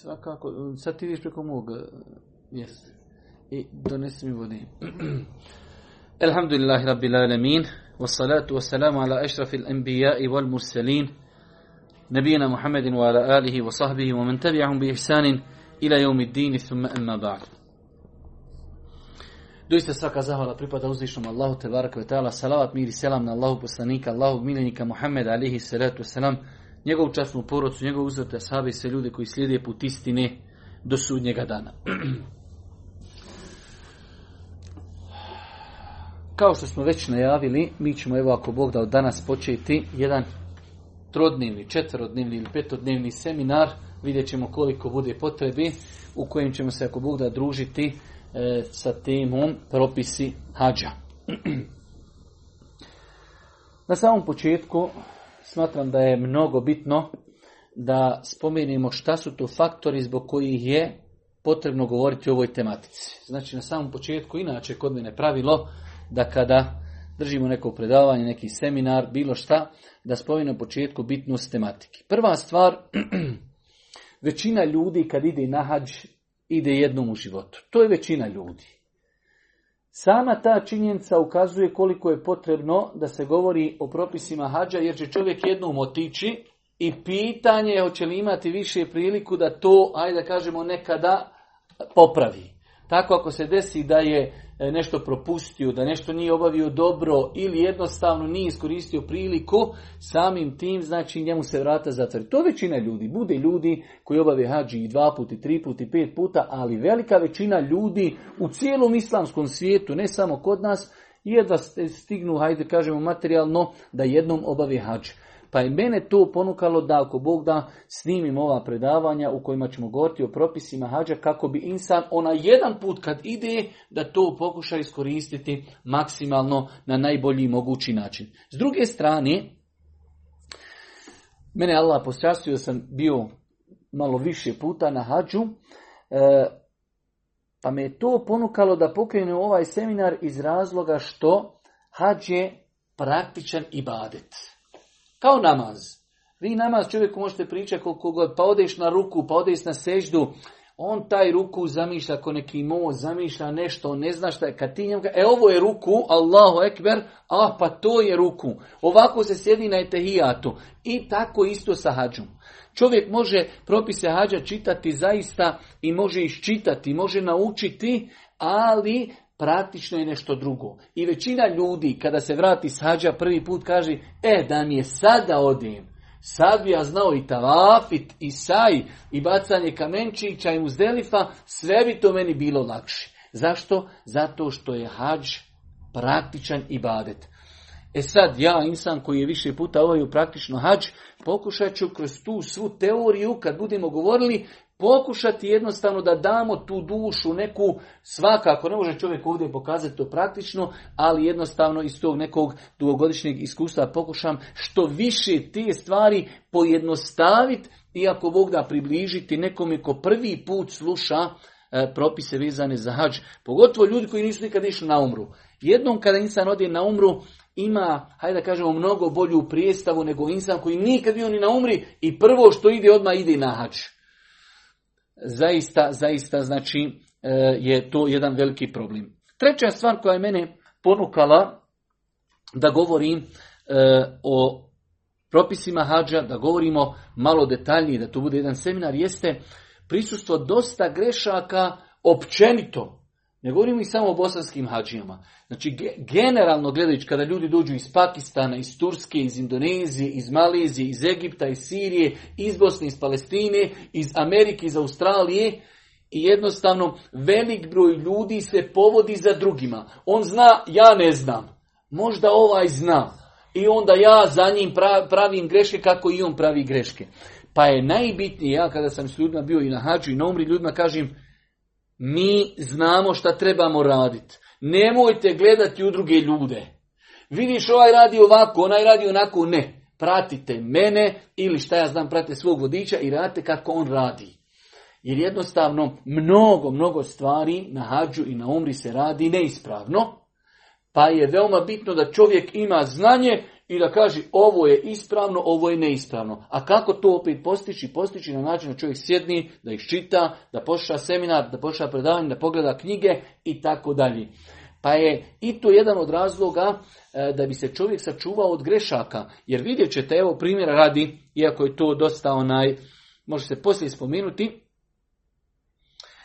svakako, sad ti vidiš preko mog, jes. I donesi mi vode. Alhamdulillahi rabbil alamin, wassalatu wassalamu ala ašrafil anbiya'i wal mursalin, nabijena Muhammedin wa ala alihi wa sahbihi wa man tabi'ahum bi ihsanin ila yawmi ddin thumma amma ba'd. Doista svaka zahvala pripada uzvišnom Allahu te baraka ta'ala, salavat mir i selam na Allahu poslanika, Allahu miljenika Muhammed alihi salatu wasalam, njegovu časnu porodcu, njegovu uzvrte ashabi i sve ljude koji slijede put istine do sudnjega dana. Kao što smo već najavili, mi ćemo evo ako Bog da od danas početi jedan trodnevni, četverodnevni ili petodnevni seminar, vidjet ćemo koliko bude potrebi, u kojem ćemo se ako Bog da družiti e, sa temom propisi hađa. Na samom početku smatram da je mnogo bitno da spomenemo šta su to faktori zbog kojih je potrebno govoriti o ovoj tematici. Znači na samom početku, inače kod mene pravilo da kada držimo neko predavanje, neki seminar, bilo šta, da spomenu početku bitnost tematike. Prva stvar, većina ljudi kad ide na hađ, ide jednom u životu. To je većina ljudi. Sama ta činjenica ukazuje koliko je potrebno da se govori o propisima hađa, jer će čovjek jednom otići i pitanje je hoće li imati više priliku da to, ajde da kažemo, nekada popravi. Tako ako se desi da je nešto propustio, da nešto nije obavio dobro ili jednostavno nije iskoristio priliku, samim tim znači njemu se vrata zatvori. To većina ljudi. Bude ljudi koji obave hađi i dva puta, tri puta, pet puta, ali velika većina ljudi u cijelom islamskom svijetu, ne samo kod nas, jedva stignu, hajde kažemo materijalno, da jednom obave hađ. Pa je mene to ponukalo da ako Bog da snimim ova predavanja u kojima ćemo govoriti o propisima hađa kako bi insan ona jedan put kad ide da to pokuša iskoristiti maksimalno na najbolji mogući način. S druge strane, mene Allah posčastio da sam bio malo više puta na hađu, e, pa me je to ponukalo da pokrenu ovaj seminar iz razloga što hađ je praktičan ibadet. Kao namaz. Vi namaz čovjeku možete pričati koliko god, pa odeš na ruku, pa odeš na seždu, on taj ruku zamišlja ako neki mo, zamišlja nešto, ne zna šta je, kad ti njemu e ovo je ruku, Allahu ekber, a pa to je ruku. Ovako se sjedi na etehijatu. I tako isto sa hađom. Čovjek može propise hađa čitati zaista i može iščitati, može naučiti, ali praktično je nešto drugo. I većina ljudi kada se vrati s hađa prvi put kaže, e da mi je sada odim, sad bi ja znao i tavafit, i saj, i bacanje kamenčića i muzdelifa, sve bi to meni bilo lakše. Zašto? Zato što je hađ praktičan ibadet. E sad, ja, insan koji je više puta ovaj praktično hađ, pokušat ću kroz tu svu teoriju, kad budemo govorili, pokušati jednostavno da damo tu dušu neku, svakako ne može čovjek ovdje pokazati to praktično, ali jednostavno iz tog nekog dugogodišnjeg iskustva pokušam što više te stvari pojednostaviti i ako Bog da približiti nekome ko prvi put sluša e, propise vezane za hađ. Pogotovo ljudi koji nisu nikad išli na umru. Jednom kada insan ode na umru, ima, hajde da kažemo, mnogo bolju prijestavu nego insan koji nikad bio ni na umri i prvo što ide odmah ide na hađ zaista, zaista znači e, je to jedan veliki problem. Treća stvar koja je mene ponukala da govorim e, o propisima hađa, da govorimo malo detaljnije, da to bude jedan seminar, jeste prisustvo dosta grešaka općenito ne govorimo i samo o bosanskim hađijama. Znači, generalno gledajući, kada ljudi dođu iz Pakistana, iz Turske, iz Indonezije, iz Malezije, iz Egipta, iz Sirije, iz Bosne, iz Palestine, iz Amerike, iz Australije, i jednostavno velik broj ljudi se povodi za drugima. On zna, ja ne znam. Možda ovaj zna. I onda ja za njim pravim greške kako i on pravi greške. Pa je najbitnije, ja kada sam s ljudima bio i na hađu i na umri, ljudima kažem, mi znamo šta trebamo raditi. Nemojte gledati u druge ljude. Vidiš ovaj radi ovako, onaj radi onako, ne. Pratite mene ili šta ja znam, pratite svog vodiča i radite kako on radi. Jer jednostavno mnogo, mnogo stvari na hađu i na umri se radi neispravno. Pa je veoma bitno da čovjek ima znanje i da kaže ovo je ispravno, ovo je neispravno. A kako to opet postići? Postići na način da čovjek sjedni, da ih čita, da posluša seminar, da posluša predavanje, da pogleda knjige i tako dalje. Pa je i to jedan od razloga e, da bi se čovjek sačuvao od grešaka. Jer vidjet ćete, evo primjera radi, iako je to dosta onaj, može se poslije spomenuti,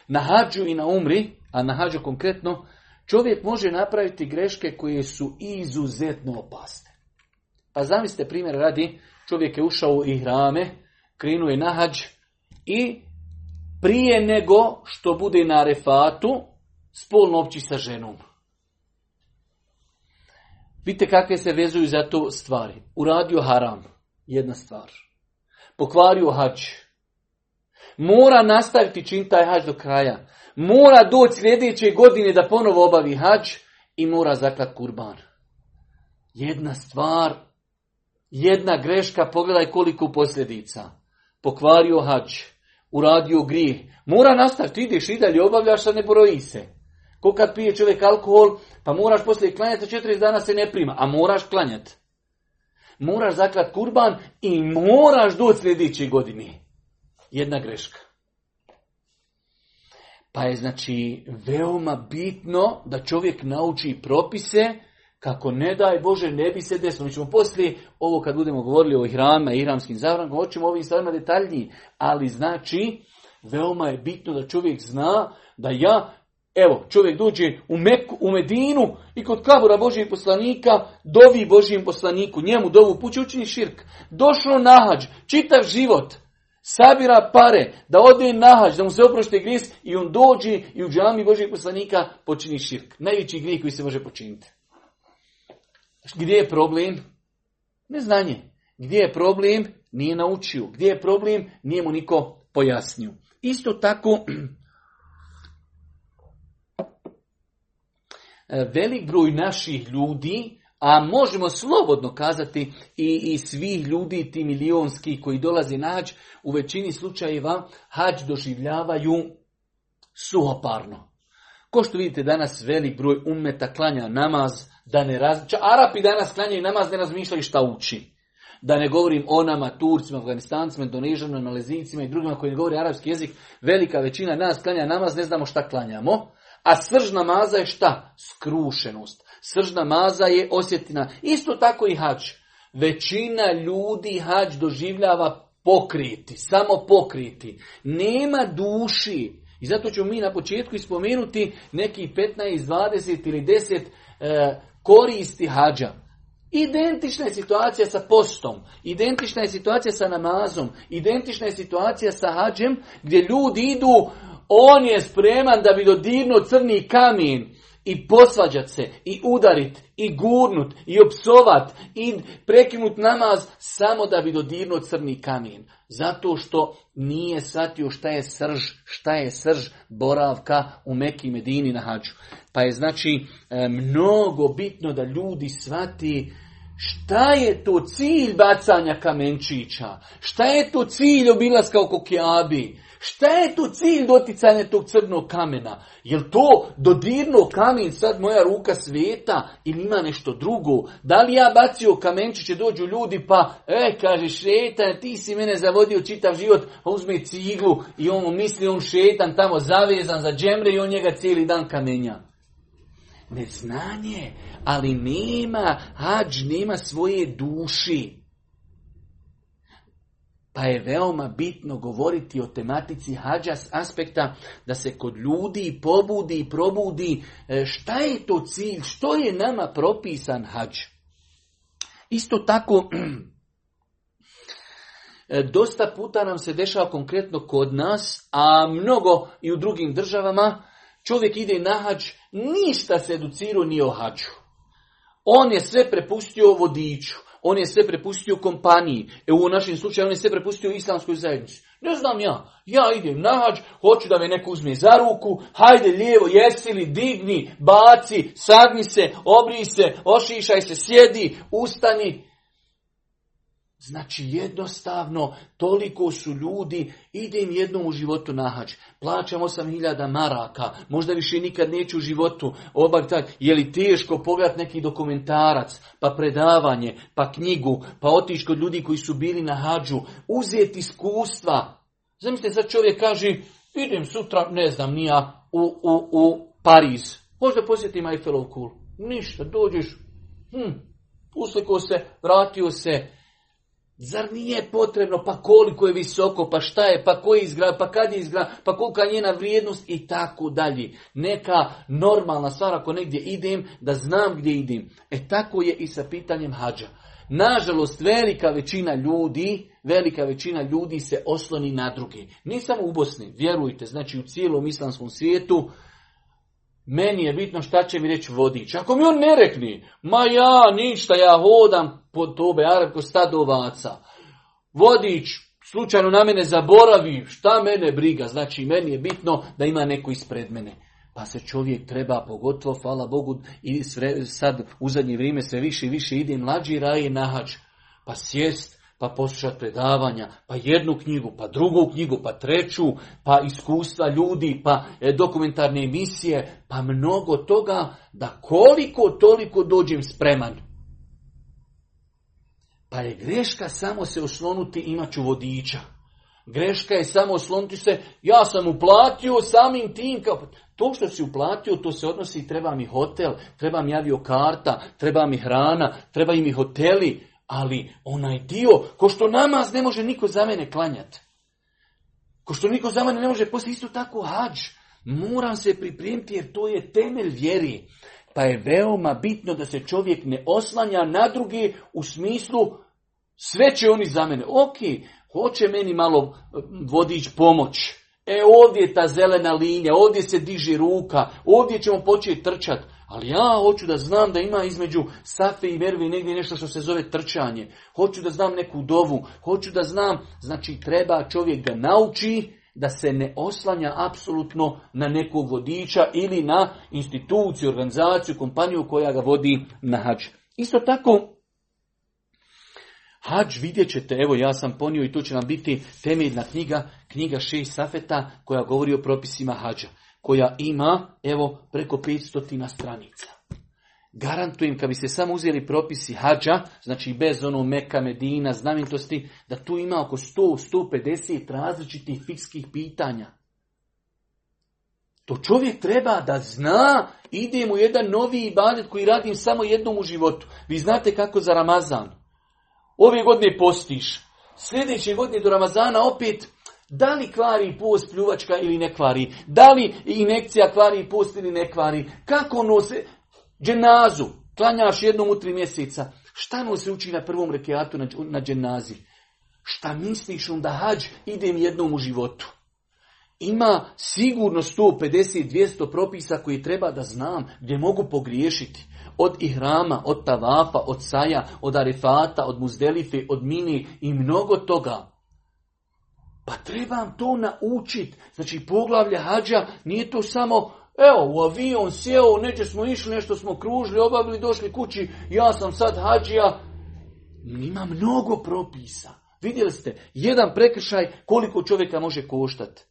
na hađu i na umri, a na hađu konkretno, čovjek može napraviti greške koje su izuzetno opasne. Pa zamislite primjer radi, čovjek je ušao u ihrame, krenuo je na hađ i prije nego što bude na refatu, spolno opći sa ženom. Vidite kakve se vezuju za to stvari. Uradio haram, jedna stvar. Pokvario hađ. Mora nastaviti čin taj hađ do kraja. Mora doći sljedeće godine da ponovo obavi hađ i mora zaklat kurban. Jedna stvar, jedna greška, pogledaj koliko posljedica. Pokvario hađ, uradio grijeh. Mora nastaviti, ideš i dalje, obavljaš, a ne broji se. Ko kad pije čovjek alkohol, pa moraš poslije klanjati, četiri dana se ne prima, a moraš klanjati. Moraš zaklat kurban i moraš doći sljedeće godine. Jedna greška. Pa je znači veoma bitno da čovjek nauči propise kako ne daj Bože ne bi se desilo. Mi ćemo poslije ovo kad budemo govorili o ihramima i ihramskim zavranima, hoćemo ovim stvarima detaljniji. Ali znači, veoma je bitno da čovjek zna da ja Evo, čovjek dođe u, Meku, u Medinu i kod kabura Božijeg poslanika dovi Božijem poslaniku, njemu dovu pući učini širk. Došlo nahađ, čitav život, sabira pare, da ode nahađ, da mu se oprošte grijez i on dođe i u džami Božijeg poslanika počini širk. Najveći grijeh koji se može počiniti. Gdje je problem? Neznanje. Gdje je problem? Nije naučio. Gdje je problem? Nije mu niko pojasnio. Isto tako, E, velik broj naših ljudi, a možemo slobodno kazati i, i svih ljudi, ti milionski koji dolaze na hađ, u većini slučajeva hađ doživljavaju suhoparno. Ko što vidite danas velik broj umeta klanja namaz, da ne raz... Arapi danas klanjaju namaz, ne razmišljaju šta uči. Da ne govorim o nama, Turcima, Afganistancima, Indonežanima, Malezijcima i drugima koji ne govore arapski jezik, velika većina nas klanja namaz, ne znamo šta klanjamo. A srž namaza je šta? Skrušenost. Srž namaza je osjetina. Isto tako i hađ. Većina ljudi hađ doživljava pokriti, samo pokriti. Nema duši. I zato ćemo mi na početku ispomenuti neki 15, 20 ili 10 e, koristi hađa. Identična je situacija sa postom, identična je situacija sa namazom, identična je situacija sa hađem gdje ljudi idu on je spreman da bi dodirnuo crni kamen i posvađat se, i udarit, i gurnut, i opsovat, i prekinut namaz samo da bi dodirnuo crni kamen. Zato što nije shvatio šta je srž, šta je srž boravka u Meki Medini na hađu. Pa je znači e, mnogo bitno da ljudi shvati Šta je to cilj bacanja kamenčića? Šta je to cilj obilaska oko Kjabi? Šta je tu cilj doticanja tog crnog kamena? Jel to dodirno kamen sad moja ruka sveta ili ima nešto drugo? Da li ja bacio kamenčiće dođu ljudi pa, e, kaže šetan, ti si mene zavodio čitav život, a uzme ciglu i on misli on šetan tamo zavezan za džemre i on njega cijeli dan kamenja. Neznanje, ali nema, hađ nema svoje duši. Pa je veoma bitno govoriti o tematici hađa s aspekta da se kod ljudi pobudi i probudi e, šta je to cilj, što je nama propisan hađ. Isto tako, e, dosta puta nam se dešava konkretno kod nas, a mnogo i u drugim državama, čovjek ide na hađ, ništa se educirao ni o hađu. On je sve prepustio vodiču on je sve prepustio kompaniji. E u našem slučaju on je sve prepustio islamskoj zajednici. Ne znam ja, ja idem na hađ, hoću da me neko uzme za ruku, hajde lijevo, jesi li, digni, baci, sagni se, obrij se, ošišaj se, sjedi, ustani. Znači jednostavno, toliko su ljudi, idem jednom u životu na hađ, plaćam 8000 maraka, možda više nikad neću u životu obaviti, je li teško pogledati neki dokumentarac, pa predavanje, pa knjigu, pa otići kod ljudi koji su bili na hađu, uzeti iskustva. Zamislite, sad čovjek kaže, idem sutra, ne znam, nija, u, u, u Pariz. Možda posjetim Eiffelov kul. Ništa, dođeš, hm, usliko se, vratio se, Zar nije potrebno, pa koliko je visoko, pa šta je, pa koji izgra, pa kad je izgra, pa kolika je njena vrijednost i tako dalje. Neka normalna stvar ako negdje idem, da znam gdje idem. E tako je i sa pitanjem hađa. Nažalost, velika većina ljudi, velika većina ljudi se osloni na drugi. Nisam u Bosni, vjerujte, znači u cijelom islamskom svijetu, meni je bitno šta će mi reći vodič. Ako mi on ne rekni, ma ja ništa, ja hodam po tobe arabko stadovaca. Vodič slučajno na mene zaboravi, šta mene briga. Znači meni je bitno da ima neko ispred mene. Pa se čovjek treba, pogotovo, hvala Bogu, i sad u zadnje vrijeme sve više i više ide mlađi raje nahač. Pa sjest, pa poslušati predavanja, pa jednu knjigu, pa drugu knjigu, pa treću, pa iskustva ljudi, pa e, dokumentarne emisije, pa mnogo toga da koliko toliko dođem spreman. Pa je greška samo se oslonuti imat ću vodiča. Greška je samo osloniti se, ja sam uplatio samim tim, kao, to što si uplatio, to se odnosi, treba mi hotel, treba mi aviokarta, treba mi hrana, treba mi hoteli, ali onaj dio, ko što namaz ne može niko za mene klanjati. Ko što niko za mene ne može poslije isto tako hađ. Moram se pripremiti jer to je temelj vjeri. Pa je veoma bitno da se čovjek ne oslanja na druge u smislu sve će oni za mene. Ok, hoće meni malo vodič pomoć. E ovdje je ta zelena linija, ovdje se diže ruka, ovdje ćemo početi trčati. Ali ja hoću da znam da ima između Safe i Merve negdje nešto što se zove trčanje. Hoću da znam neku dovu. Hoću da znam, znači treba čovjek da nauči da se ne oslanja apsolutno na nekog vodiča ili na instituciju, organizaciju, kompaniju koja ga vodi na hađ. Isto tako, Hađ vidjet ćete, evo ja sam ponio i to će nam biti temeljna knjiga, knjiga šest safeta koja govori o propisima hađa koja ima, evo, preko 500 stranica. Garantujem, kad bi se samo uzeli propisi hađa, znači bez ono meka, medina, znamenitosti, da tu ima oko 100-150 različitih fikskih pitanja. To čovjek treba da zna, idem u jedan novi ibadet koji radim samo jednom u životu. Vi znate kako za Ramazan. Ove godine postiš. Sljedeće godine do Ramazana opet da li kvari post pljuvačka ili ne kvari? Da li inekcija kvari post ili ne kvari? Kako nose dženazu? Klanjaš jednom u tri mjeseca. Šta nose uči na prvom rekiatu na, na dženazi? Šta misliš onda hađ idem jednom u životu? Ima sigurno 150-200 propisa koji treba da znam gdje mogu pogriješiti. Od ihrama, od tavafa, od saja, od arifata, od muzdelife, od mini i mnogo toga. Pa trebam to naučiti. Znači poglavlje hađa nije to samo Evo, u avion sjeo, neđe smo išli, nešto smo kružili, obavili, došli kući, ja sam sad hađija. Ima mnogo propisa. Vidjeli ste, jedan prekršaj koliko čovjeka može koštati.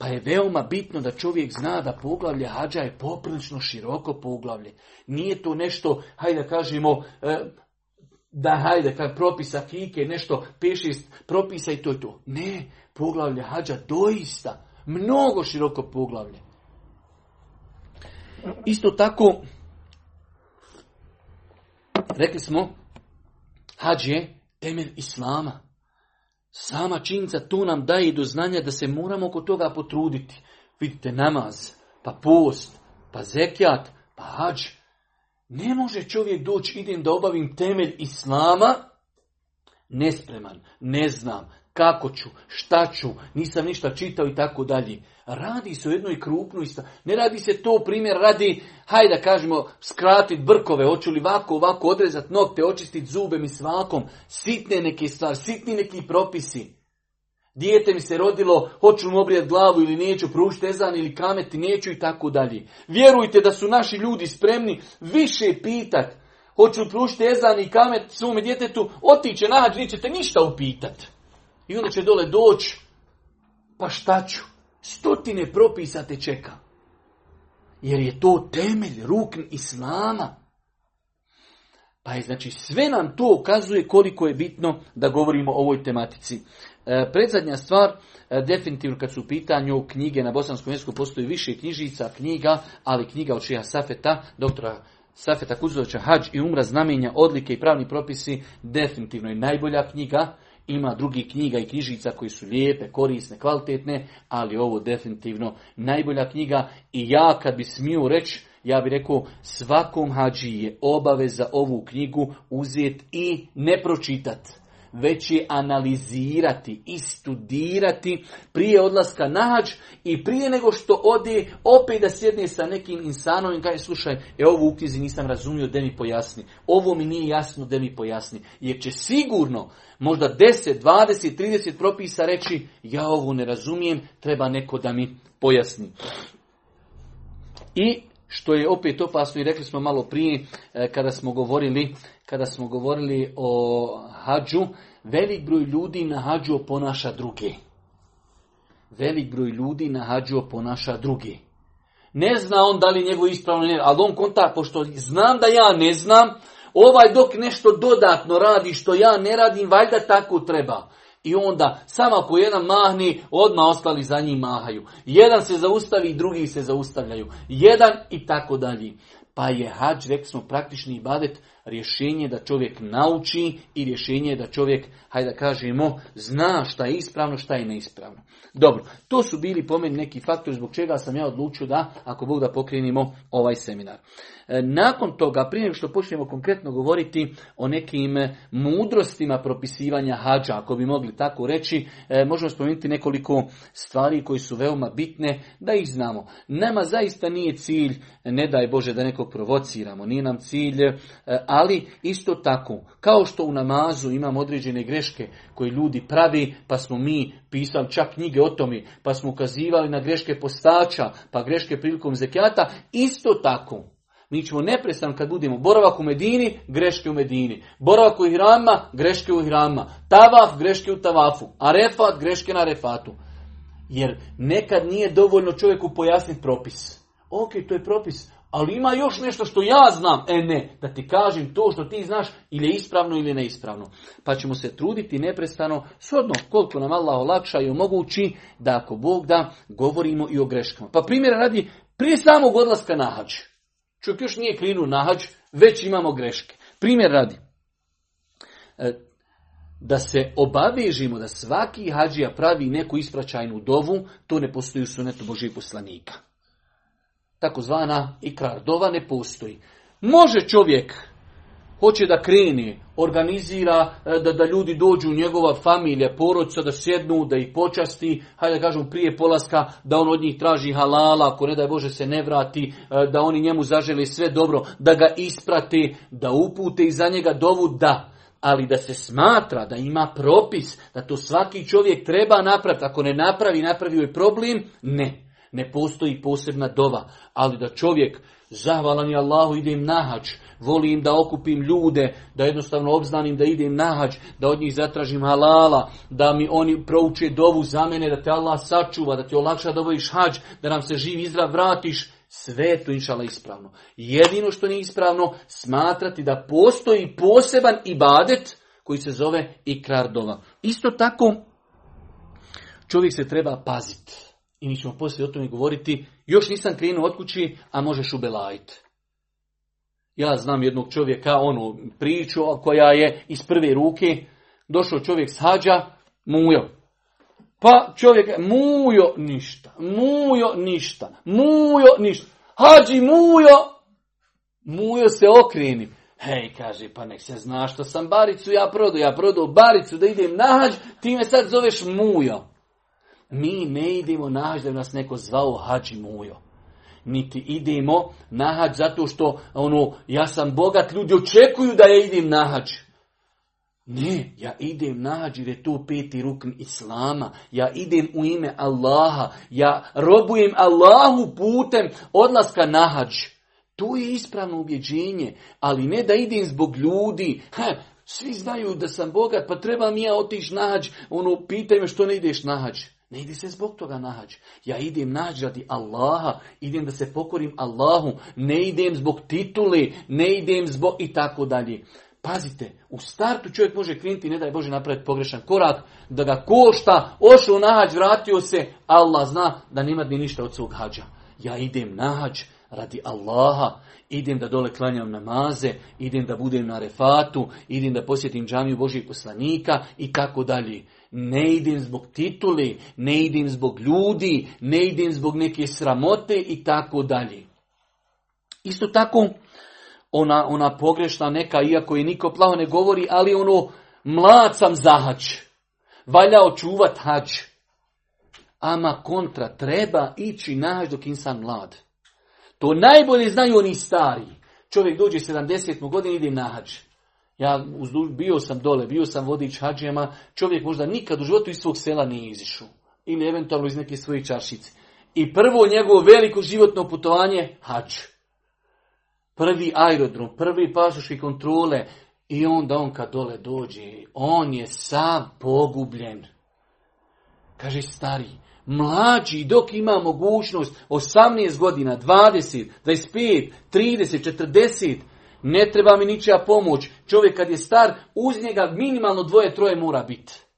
Pa je veoma bitno da čovjek zna da poglavlje hađa je poprilično široko poglavlje. Nije to nešto, hajde da kažemo, e, da hajde, kad propisa kike, nešto pešist propisa i to je to. Ne, poglavlje hađa doista, mnogo široko poglavlje. Isto tako, rekli smo, hađ je temelj islama. Sama činjenica to nam daje do znanja da se moramo oko toga potruditi. Vidite, namaz, pa post, pa zekijat, pa hađ, ne može čovjek doći, idem da obavim temelj Islama, nespreman, ne znam, kako ću, šta ću, nisam ništa čitao i tako dalje. Radi se o jednoj krupnoj Ne radi se to primjer radi, hajde da kažemo, skratiti brkove, hoću li ovako, ovako odrezati nokte, očistiti zube mi svakom, sitne neke stvari, sitni neki propisi. Dijete mi se rodilo, hoću mu obrijati glavu ili neću, pružiti ezan ili kameti, neću i tako dalje. Vjerujte da su naši ljudi spremni više pitati. hoću pružiti ezan i kamet svome djetetu, otiće na hađ, nećete ništa upitat. I onda će dole doći, pa šta ću? Stotine propisa te čeka. Jer je to temelj, rukn Islama. Pa je, znači, sve nam to ukazuje koliko je bitno da govorimo o ovoj tematici. E, predzadnja stvar, e, definitivno kad su u pitanju knjige na bosanskom jeziku, postoji više knjižica, knjiga, ali knjiga od Šija Safeta, doktora Safeta Kuzovića, Hadž i Umra, znamenja, odlike i pravni propisi, definitivno je najbolja knjiga. Ima drugih knjiga i knjižica koji su lijepe, korisne, kvalitetne, ali ovo definitivno najbolja knjiga. I ja kad bi smio reći, ja bih rekao svakom hađi je obaveza ovu knjigu uzeti i ne pročitati već je analizirati i studirati prije odlaska na hađ i prije nego što ode opet da sjedne sa nekim insanom i kaže slušaj, e ovo u knjizi nisam razumio, da mi pojasni. Ovo mi nije jasno, da mi pojasni. Jer će sigurno možda 10, 20, 30 propisa reći ja ovo ne razumijem, treba neko da mi pojasni. I što je opet opasno i rekli smo malo prije e, kada smo govorili kada smo govorili o hađu, velik broj ljudi na hađu ponaša druge. Velik broj ljudi na hađu ponaša druge. Ne zna on da li njegov ispravno ne, ali on konta, pošto znam da ja ne znam, ovaj dok nešto dodatno radi što ja ne radim, valjda tako treba. I onda, samo ako jedan mahni, odmah ostali za njim mahaju. Jedan se zaustavi, drugi se zaustavljaju. Jedan i tako dalje. Pa je hađ, rekli smo, praktični ibadet, rješenje da čovjek nauči i rješenje da čovjek, hajde da kažemo, zna šta je ispravno, šta je neispravno. Dobro, to su bili po meni neki faktori zbog čega sam ja odlučio da, ako Bog da pokrenimo ovaj seminar. E, nakon toga, prije što počnemo konkretno govoriti o nekim mudrostima propisivanja hađa, ako bi mogli tako reći, e, možemo spomenuti nekoliko stvari koji su veoma bitne da ih znamo. Nama zaista nije cilj, ne daj Bože da nekog provociramo, nije nam cilj, e, ali isto tako, kao što u namazu imamo određene greške koje ljudi pravi, pa smo mi pisali čak knjige o tome, pa smo ukazivali na greške postača, pa greške prilikom zekijata, isto tako mi ćemo neprestano kad budemo boravak u Medini, greške u Medini. Boravak u Ihrama, greške u Ihrama. Tavaf, greške u Tavafu. Arefat, greške na Arefatu. Jer nekad nije dovoljno čovjeku pojasniti propis. Ok, to je propis, ali ima još nešto što ja znam. E ne, da ti kažem to što ti znaš ili je ispravno ili neispravno. Pa ćemo se truditi neprestano, shodno koliko nam Allah olakša i omogući, da ako Bog da, govorimo i o greškama. Pa primjera radi, prije samog odlaska na hađ. Čovjek još nije krenuo na hađ, već imamo greške. Primjer radi. E, da se obavežimo da svaki hađija pravi neku ispraćajnu dovu, to ne postoji u sunetu Božih poslanika. Takozvana ikrar dova ne postoji. Može čovjek hoće da kreni, organizira e, da, da ljudi dođu u njegova familija, porodca, da sjednu, da ih počasti, hajde da kažem prije polaska, da on od njih traži halala, ako ne daj Bože se ne vrati, e, da oni njemu zaželi sve dobro, da ga isprate, da upute i za njega dovu, da. Ali da se smatra da ima propis, da to svaki čovjek treba napraviti, ako ne napravi, napravio je problem, ne. Ne postoji posebna dova, ali da čovjek zahvalan je Allahu idem na hađ, volim da okupim ljude, da jednostavno obznanim da idem na hađ, da od njih zatražim halala, da mi oni prouče dovu za mene, da te Allah sačuva, da ti olakša da obaviš hađ, da nam se živ izrav vratiš, sve to inšala ispravno. Jedino što nije ispravno, smatrati da postoji poseban ibadet koji se zove ikrar dova. Isto tako, čovjek se treba paziti. I mi ćemo poslije o tome govoriti. Još nisam krenuo od kući, a možeš ubelajiti. Ja znam jednog čovjeka, onu priču koja je iz prve ruke, došao čovjek s hađa, mujo. Pa čovjek, mujo ništa, mujo ništa, mujo ništa. Hađi mujo, mujo se okreni. Hej, kaže, pa nek se zna što sam baricu ja prodao. Ja prodao baricu da idem na hađ, ti me sad zoveš mujo. Mi ne idemo na hađ da nas neko zvao hađi mujo niti idemo na hađ zato što ono, ja sam bogat, ljudi očekuju da ja idem na hađ. Ne, ja idem na hađ jer je to peti rukn Islama. Ja idem u ime Allaha. Ja robujem Allahu putem odlaska na hađ. To je ispravno ubjeđenje, ali ne da idem zbog ljudi. Ha, svi znaju da sam bogat, pa treba mi ja otići nađ. Ono, pitaj me što ne ideš nađ. Ne ide se zbog toga nađ. Ja idem nađ radi Allaha, idem da se pokorim Allahu, ne idem zbog tituli, ne idem zbog i tako dalje. Pazite, u startu čovjek može krenuti, ne daj Bože napraviti pogrešan korak, da ga košta, ošao na hađ, vratio se, Allah zna da nema ni ništa od svog hađa. Ja idem na hađ radi Allaha, idem da dole klanjam namaze, idem da budem na refatu, idem da posjetim džamiju Božih poslanika i tako dalje. Ne idem zbog tituli, ne idem zbog ljudi, ne idem zbog neke sramote i tako dalje. Isto tako, ona, ona pogrešna neka, iako je niko plavo ne govori, ali ono, mlad sam za hač. Valja očuvat hač. Ama kontra, treba ići na dok insan mlad. To najbolje znaju oni stari. Čovjek dođe 70. godine ide na hač. Ja bio sam dole, bio sam vodič hađema, čovjek možda nikad u životu iz svog sela nije izišao. Ili eventualno iz neke svoje čaršice. I prvo njegovo veliko životno putovanje, hađ prvi aerodrom, prvi pasoški kontrole i onda on kad dole dođe, on je sav pogubljen. Kaže stari, mlađi dok ima mogućnost 18 godina, 20, 25, 30, 40, ne treba mi ničija pomoć. Čovjek kad je star, uz njega minimalno dvoje, troje mora biti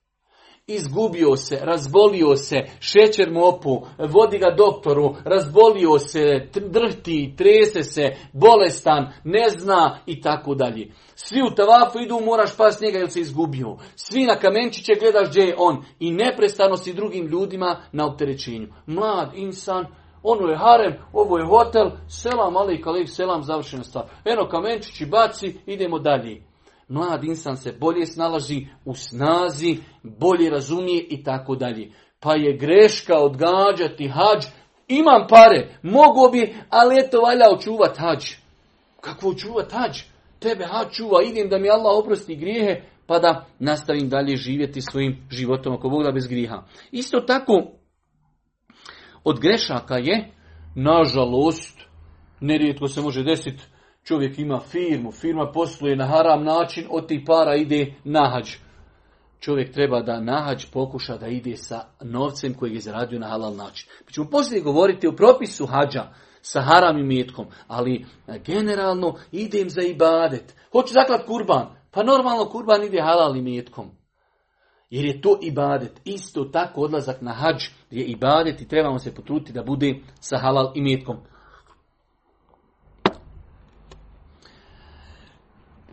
izgubio se, razbolio se, šećer mu opu, vodi ga doktoru, razbolio se, drhti, trese se, bolestan, ne zna i tako dalje. Svi u tavafu idu, moraš pas njega jer se izgubio. Svi na kamenčiće gledaš gdje je on i neprestano si drugim ljudima na opterećenju. Mlad insan, ono je harem, ovo je hotel, selam, ali kalik, selam, završena stvar. Eno kamenčići baci, idemo dalje mlad insan se bolje snalaži u snazi, bolje razumije i tako dalje. Pa je greška odgađati hađ, imam pare, mogu bi, ali eto valja očuvat hađ. Kako očuvat hađ? Tebe hađ čuva, idem da mi Allah oprosti grijehe, pa da nastavim dalje živjeti svojim životom, ako Bog da bez griha. Isto tako, od grešaka je, nažalost, nerijetko se može desiti Čovjek ima firmu, firma posluje na haram način, od tih para ide nahađ. Čovjek treba da nahađ pokuša da ide sa novcem koji je zaradio na halal način. Mi ćemo poslije govoriti o propisu hađa sa haram i metkom, ali generalno idem za ibadet. Hoću zaklat kurban, pa normalno kurban ide halal i metkom. Jer je to ibadet. Isto tako odlazak na hađ je ibadet i trebamo se potruditi da bude sa halal i metkom.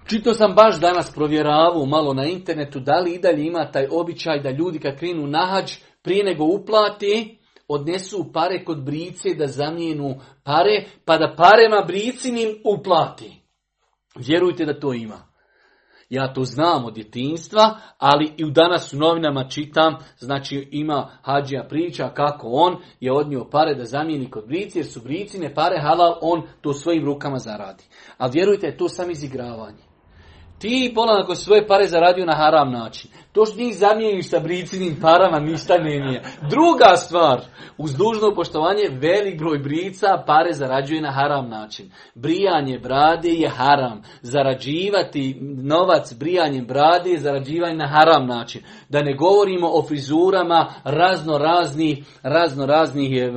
Čito sam baš danas provjeravao malo na internetu da li i dalje ima taj običaj da ljudi kad krenu na hađ prije nego uplati odnesu pare kod brice da zamijenu pare pa da parema bricinim uplati. Vjerujte da to ima. Ja to znam od djetinstva, ali i u danas u novinama čitam, znači ima hađija priča kako on je odnio pare da zamijeni kod brici, jer su bricine pare halal, on to svojim rukama zaradi. A vjerujte, to sam izigravanje. Ti polako svoje pare zaradio na haram način. To što njih zamijeniš sa bricinim parama ništa ne nije. Druga stvar, uz dužno poštovanje, velik broj brica pare zarađuje na haram način. Brijanje brade je haram. Zarađivati novac brijanjem brade je zarađivanje na haram način. Da ne govorimo o frizurama razno raznih, razno raznih e,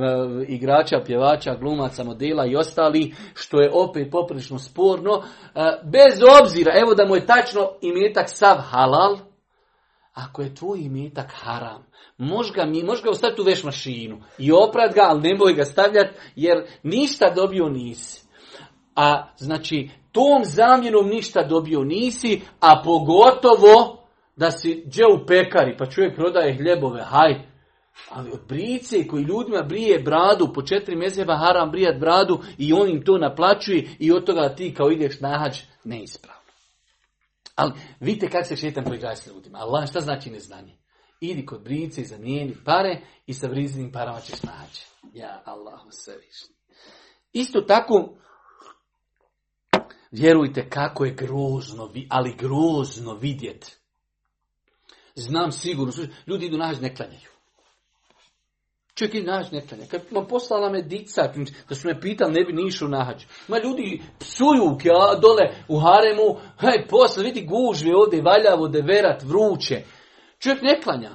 igrača, pjevača, glumaca, modela i ostali, što je opet poprilično sporno. E, bez obzira, evo da mu je tačno imetak sav halal, ako je tvoj imetak haram, možeš ga, ga ostaviti u veš mašinu i oprat ga, ali nemoj ga stavljati jer ništa dobio nisi. A znači, tom zamjenom ništa dobio nisi, a pogotovo da si gdje u pekari, pa čovjek prodaje hljebove, haj, ali od brice koji ljudima brije bradu, po četiri mjeseva haram brijat bradu i on im to naplaćuje i od toga ti kao ideš na hađ, neispravno. Ali vidite kako se šetan poigraje s ljudima. Allah, šta znači neznanje? Idi kod brice i zamijeni pare i sa brizinim parama ćeš naći. Ja, Allahu sve Isto tako, vjerujte kako je grozno, ali grozno vidjet. Znam sigurno, ljudi idu naći ne klanjaju. Ide nahađ neklanja. Kad vam poslala me dica, da su me pitali, ne bi ni išao nahađ. Ma ljudi psuju ja, dole u haremu, hej, posle vidi gužve ovdje, valjavo, deverat, vruće. Čovjek ne klanja.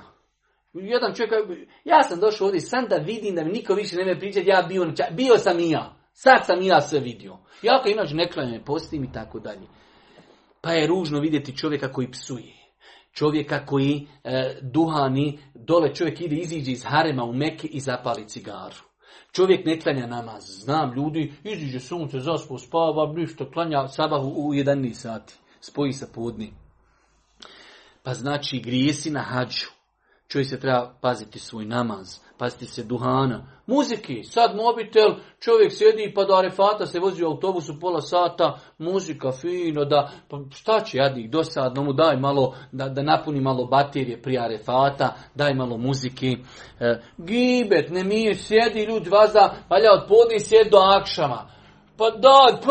Jedan čovjek, ja sam došao ovdje sam da vidim da mi niko više ne me pričati, ja bio, bio sam i ja. Sad sam i ja sve vidio. Ja kao inače ne postim i tako dalje. Pa je ružno vidjeti čovjeka koji psuje. Čovjeka koji e, duhani, dole čovjek ide, iziđe iz harema u meke i zapali cigaru. Čovjek ne klanja namaz. Znam ljudi, iziđe sunce, zaspo, spava, ništa, klanja sabah u, u 11 sati. Spoji sa podni. Pa znači grijesi na hađu. Čovjek se treba paziti svoj namaz, paziti se duhana. Muziki, sad mobitel, čovjek sjedi pa do arefata se vozi u autobusu pola sata, muzika fino, da, pa šta će jadnik, dosadno mu daj malo, da, da napuni malo baterije prije arefata, daj malo muziki. E, gibet, ne mi sjedi ljudi vaza, valja od podne sjedi do akšama. Pa daj, p,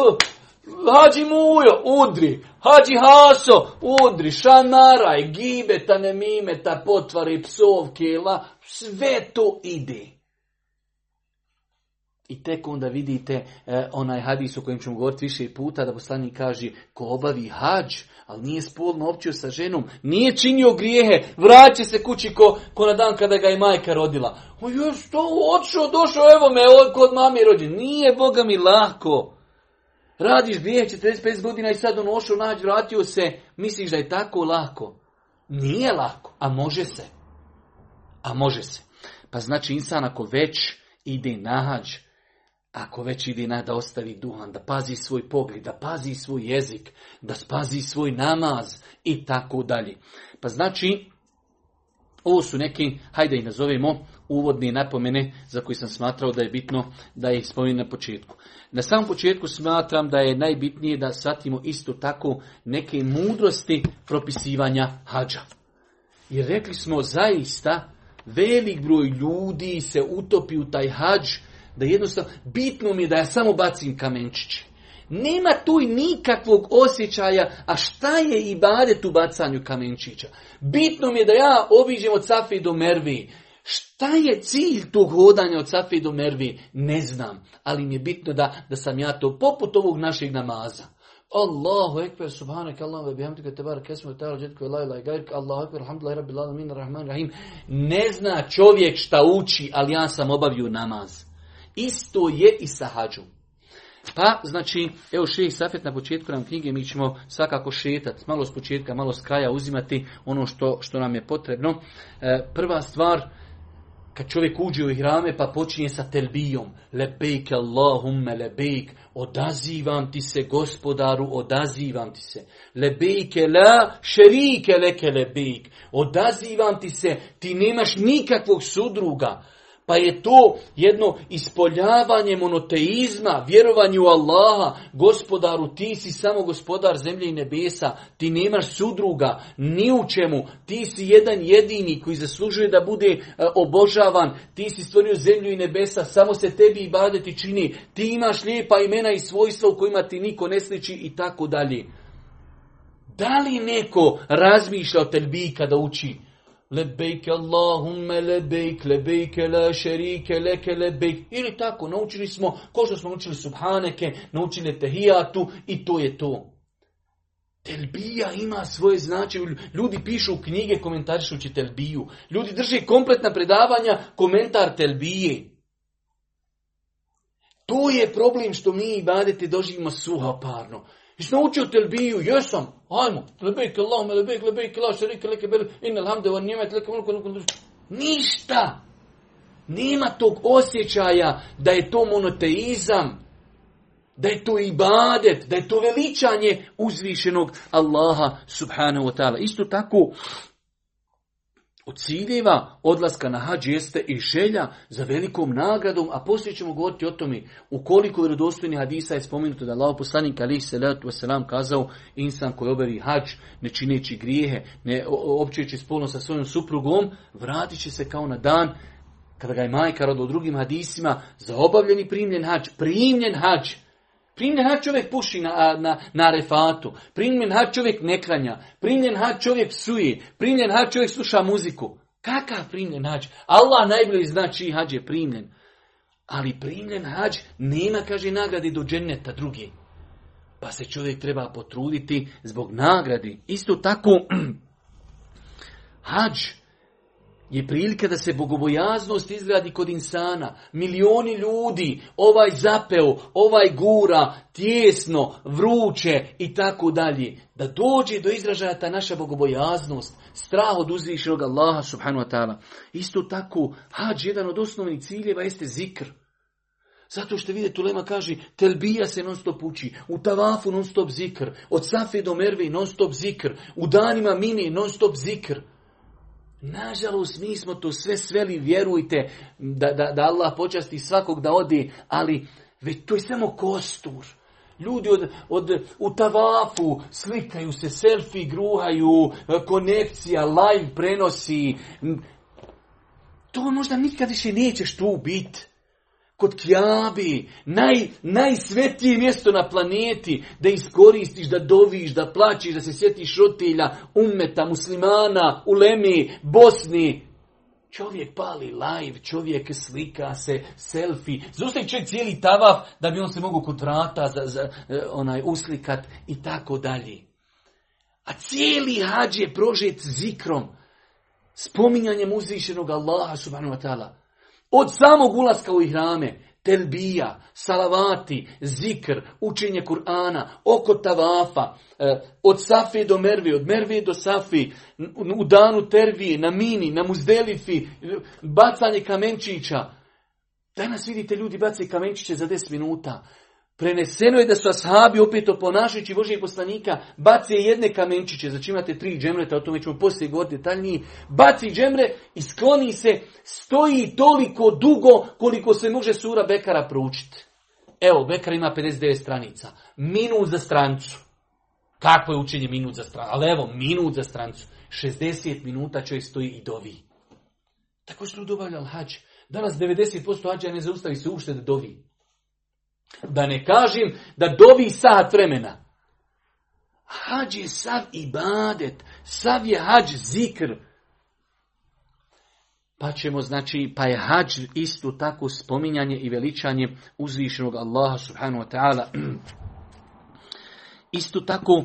Hađi Mujo, udri. Hađi Haso, udri. Šanaraj, gibeta, nemimeta, potvari, psovke, la, sve to ide. I tek onda vidite e, onaj hadis o kojem ćemo govoriti više puta, da poslanik kaže, ko obavi hađ, ali nije spolno općio sa ženom, nije činio grijehe, vraća se kući ko, ko na dan kada ga je majka rodila. O, još to, odšao, došao, evo me, kod mami rođen. Nije, Boga mi, lako. Radiš grijeh 45 godina i sad on ošao nađi, vratio se, misliš da je tako lako. Nije lako, a može se. A može se. Pa znači insan ako već ide nahađ, ako već ide na da ostavi duhan, da pazi svoj pogled, da pazi svoj jezik, da spazi svoj namaz i tako dalje. Pa znači, ovo su neki, hajde ih nazovemo, uvodne napomene za koje sam smatrao da je bitno da ih spomenem na početku. Na samom početku smatram da je najbitnije da shvatimo isto tako neke mudrosti propisivanja hađa. Jer rekli smo zaista velik broj ljudi se utopi u taj hađ da jednostavno bitno mi je da ja samo bacim kamenčiće. Nema tu nikakvog osjećaja, a šta je i bade tu bacanju kamenčića? Bitno mi je da ja obiđem od Safi do Mervi, Šta je cilj tog hodanja od Safi do Mervi? Ne znam, ali mi je bitno da, da sam ja to poput ovog našeg namaza. Allahu ekber, subhanak, Allahu ve bihamdika, tebarak, esmu, ta'ala, džetko, la ilaha gajrk, Allahu ekber, alhamdulillah, rabbil alamin, rahman, rahim. Ne zna čovjek šta uči, ali ja sam obavio namaz. Isto je i sa hađom. Pa, znači, evo šeh Safet na početku nam knjige, mi ćemo svakako šetati, malo s početka, malo s kraja uzimati ono što, što nam je potrebno. E, prva stvar, kad čovjek uđe u ihrame pa počinje sa telbijom. Lebejk Allahumme lebejk. Odazivam ti se gospodaru, odazivam ti se. Lebejke la šerike leke lebejk. Odazivam ti se, ti nemaš nikakvog sudruga. Pa je to jedno ispoljavanje monoteizma, vjerovanje u Allaha, gospodaru, ti si samo gospodar zemlje i nebesa, ti nemaš sudruga, ni u čemu, ti si jedan jedini koji zaslužuje da bude e, obožavan, ti si stvorio zemlju i nebesa, samo se tebi i badeti čini, ti imaš lijepa imena i svojstva u kojima ti niko ne sliči i tako dalje. Da li neko razmišlja o telbi kada uči? Lebejke Allahumme lebejk, lebejke la šerike leke lebejk. Ili tako, naučili smo, ko što smo naučili subhaneke, naučili tehijatu i to je to. Telbija ima svoje značaje. Ljudi pišu knjige komentarišući telbiju. Ljudi drže kompletna predavanja komentar telbije. To je problem što mi i badete doživimo suhoparno. Jesi naučio telbiju? Jesam. Ajmo. Lebejk Allahum, lebejk, lebejk, la šerike, leke bel, inna alhamde, wa nimet, leke mulku, Ništa. Nema tog osjećaja da je to monoteizam, da je to ibadet, da je to veličanje uzvišenog Allaha subhanahu wa ta'ala. Isto tako, od ciljeva odlaska na hađ jeste i želja za velikom nagradom, a poslije ćemo govoriti o tome u koliko vjerodostojnih hadisa je spomenuto da Allah poslanik alih salatu wasalam kazao insan koji obavi hađ ne čineći grijehe, ne općeći spolno sa svojom suprugom, vratit će se kao na dan kada ga je majka rodila u drugim hadisima za obavljeni primljen hađ, primljen hađ, Primljen hač čovjek puši na, na, na refatu. Primljen hač čovjek ne klanja. Primljen hač čovjek psuje. Primljen hač čovjek sluša muziku. Kakav primljen hađ? Allah najbolje zna čiji hađ je primljen. Ali primljen hađ nema, kaže, nagradi do dženeta drugi. Pa se čovjek treba potruditi zbog nagradi. Isto tako, hađ je prilika da se bogobojaznost izgradi kod insana. Milioni ljudi, ovaj zapeo, ovaj gura, tjesno, vruće i tako dalje. Da dođe do izražaja ta naša bogobojaznost, strah od uzvišenog Allaha subhanu wa ta'ala. Isto tako, hađ, jedan od osnovnih ciljeva jeste zikr. Zato što vidite, Tulema kaže, telbija se non stop uči, u tavafu non stop zikr, od safe do merve non stop zikr, u danima mini non stop zikr. Nažalost, mi smo to sve sveli, vjerujte, da, da, da Allah počasti svakog da odi, ali već to je samo kostur. Ljudi od, od, u tavafu slikaju se, selfie gruhaju, konekcija, live prenosi. To možda nikad više nećeš tu biti kod Kjabi, naj, najsvetije mjesto na planeti, da iskoristiš, da doviš, da plaćiš, da se sjetiš rotilja, umeta, muslimana, ulemi, Bosni. Čovjek pali live, čovjek slika se, selfie. Zustavi čovjek cijeli tavaf da bi on se mogu kod vrata za, za, e, onaj, uslikat i tako dalje. A cijeli hađ je prožet zikrom, spominjanjem uzvišenog Allaha subhanahu wa ta'ala. Od samog ulaska u ihrame, telbija, salavati, zikr, učenje Kur'ana, oko tavafa, e, od Safi do Mervi, od Mervi do Safi, u danu Tervije, na Mini, na Muzdelifi, bacanje kamenčića. Danas vidite ljudi bacaju kamenčiće za 10 minuta. Preneseno je da su ashabi opet oponašajući Božijeg poslanika baci jedne kamenčiće, znači imate tri džemreta, o tome ćemo poslije govoriti detaljnije, baci džemre i skloni se, stoji toliko dugo koliko se može sura Bekara proučiti. Evo, Bekar ima 59 stranica, minut za strancu. Kakvo je učenje minut za strancu? Ali evo, minut za strancu. 60 minuta čovjek stoji i dovi. Tako su ljudi obavljali hađ. Danas 90% hađa ne zaustavi se uopšte da dovi. Da ne kažem da dovi sat vremena. Hađ je sav ibadet, sav je hađ zikr. Pa ćemo, znači, pa je hađ isto tako spominjanje i veličanje uzvišenog Allaha subhanahu wa ta'ala. Isto tako,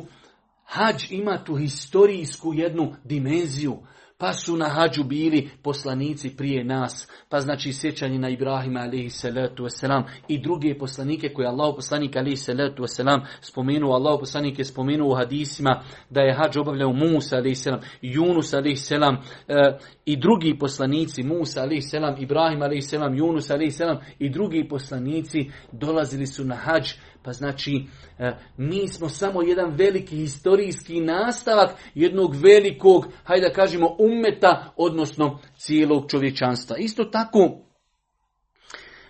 hađ ima tu historijsku jednu dimenziju. Pa su na hađu bili poslanici prije nas. Pa znači sjećanje na Ibrahima alaihi salatu wasalam i druge poslanike koje Allah poslanik alaihi salatu wasalam spomenuo. Allah poslanik je spomenuo u hadisima da je hađ obavljao Musa alaihi salam, Yunus alaihi salam e, i drugi poslanici Musa alaihi salam, Ibrahim alaihi salam, Yunus alaihi salam i drugi poslanici dolazili su na hađ pa znači, e, mi smo samo jedan veliki historijski nastavak jednog velikog, hajde da kažemo, umeta, odnosno cijelog čovječanstva. Isto tako,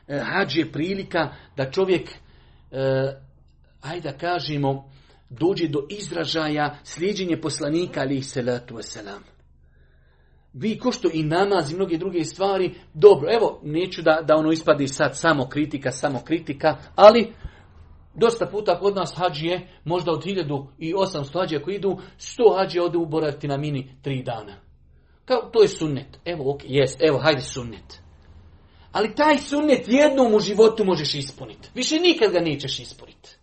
e, hađ je prilika da čovjek, e, hajde da kažemo, dođe do izražaja slijedjenje poslanika, ali i salatu wasalam. Vi ko što i namaz i mnoge druge stvari, dobro, evo, neću da, da ono ispadi sad samo kritika, samo kritika, ali Dosta puta kod nas hađije, možda od 1800 hađija koji idu, 100 hađija ode uboraviti na mini 3 dana. Kao, to je sunnet. Evo, ok, jest, evo, hajde sunnet. Ali taj sunnet jednom u životu možeš ispuniti. Više nikad ga nećeš ispuniti.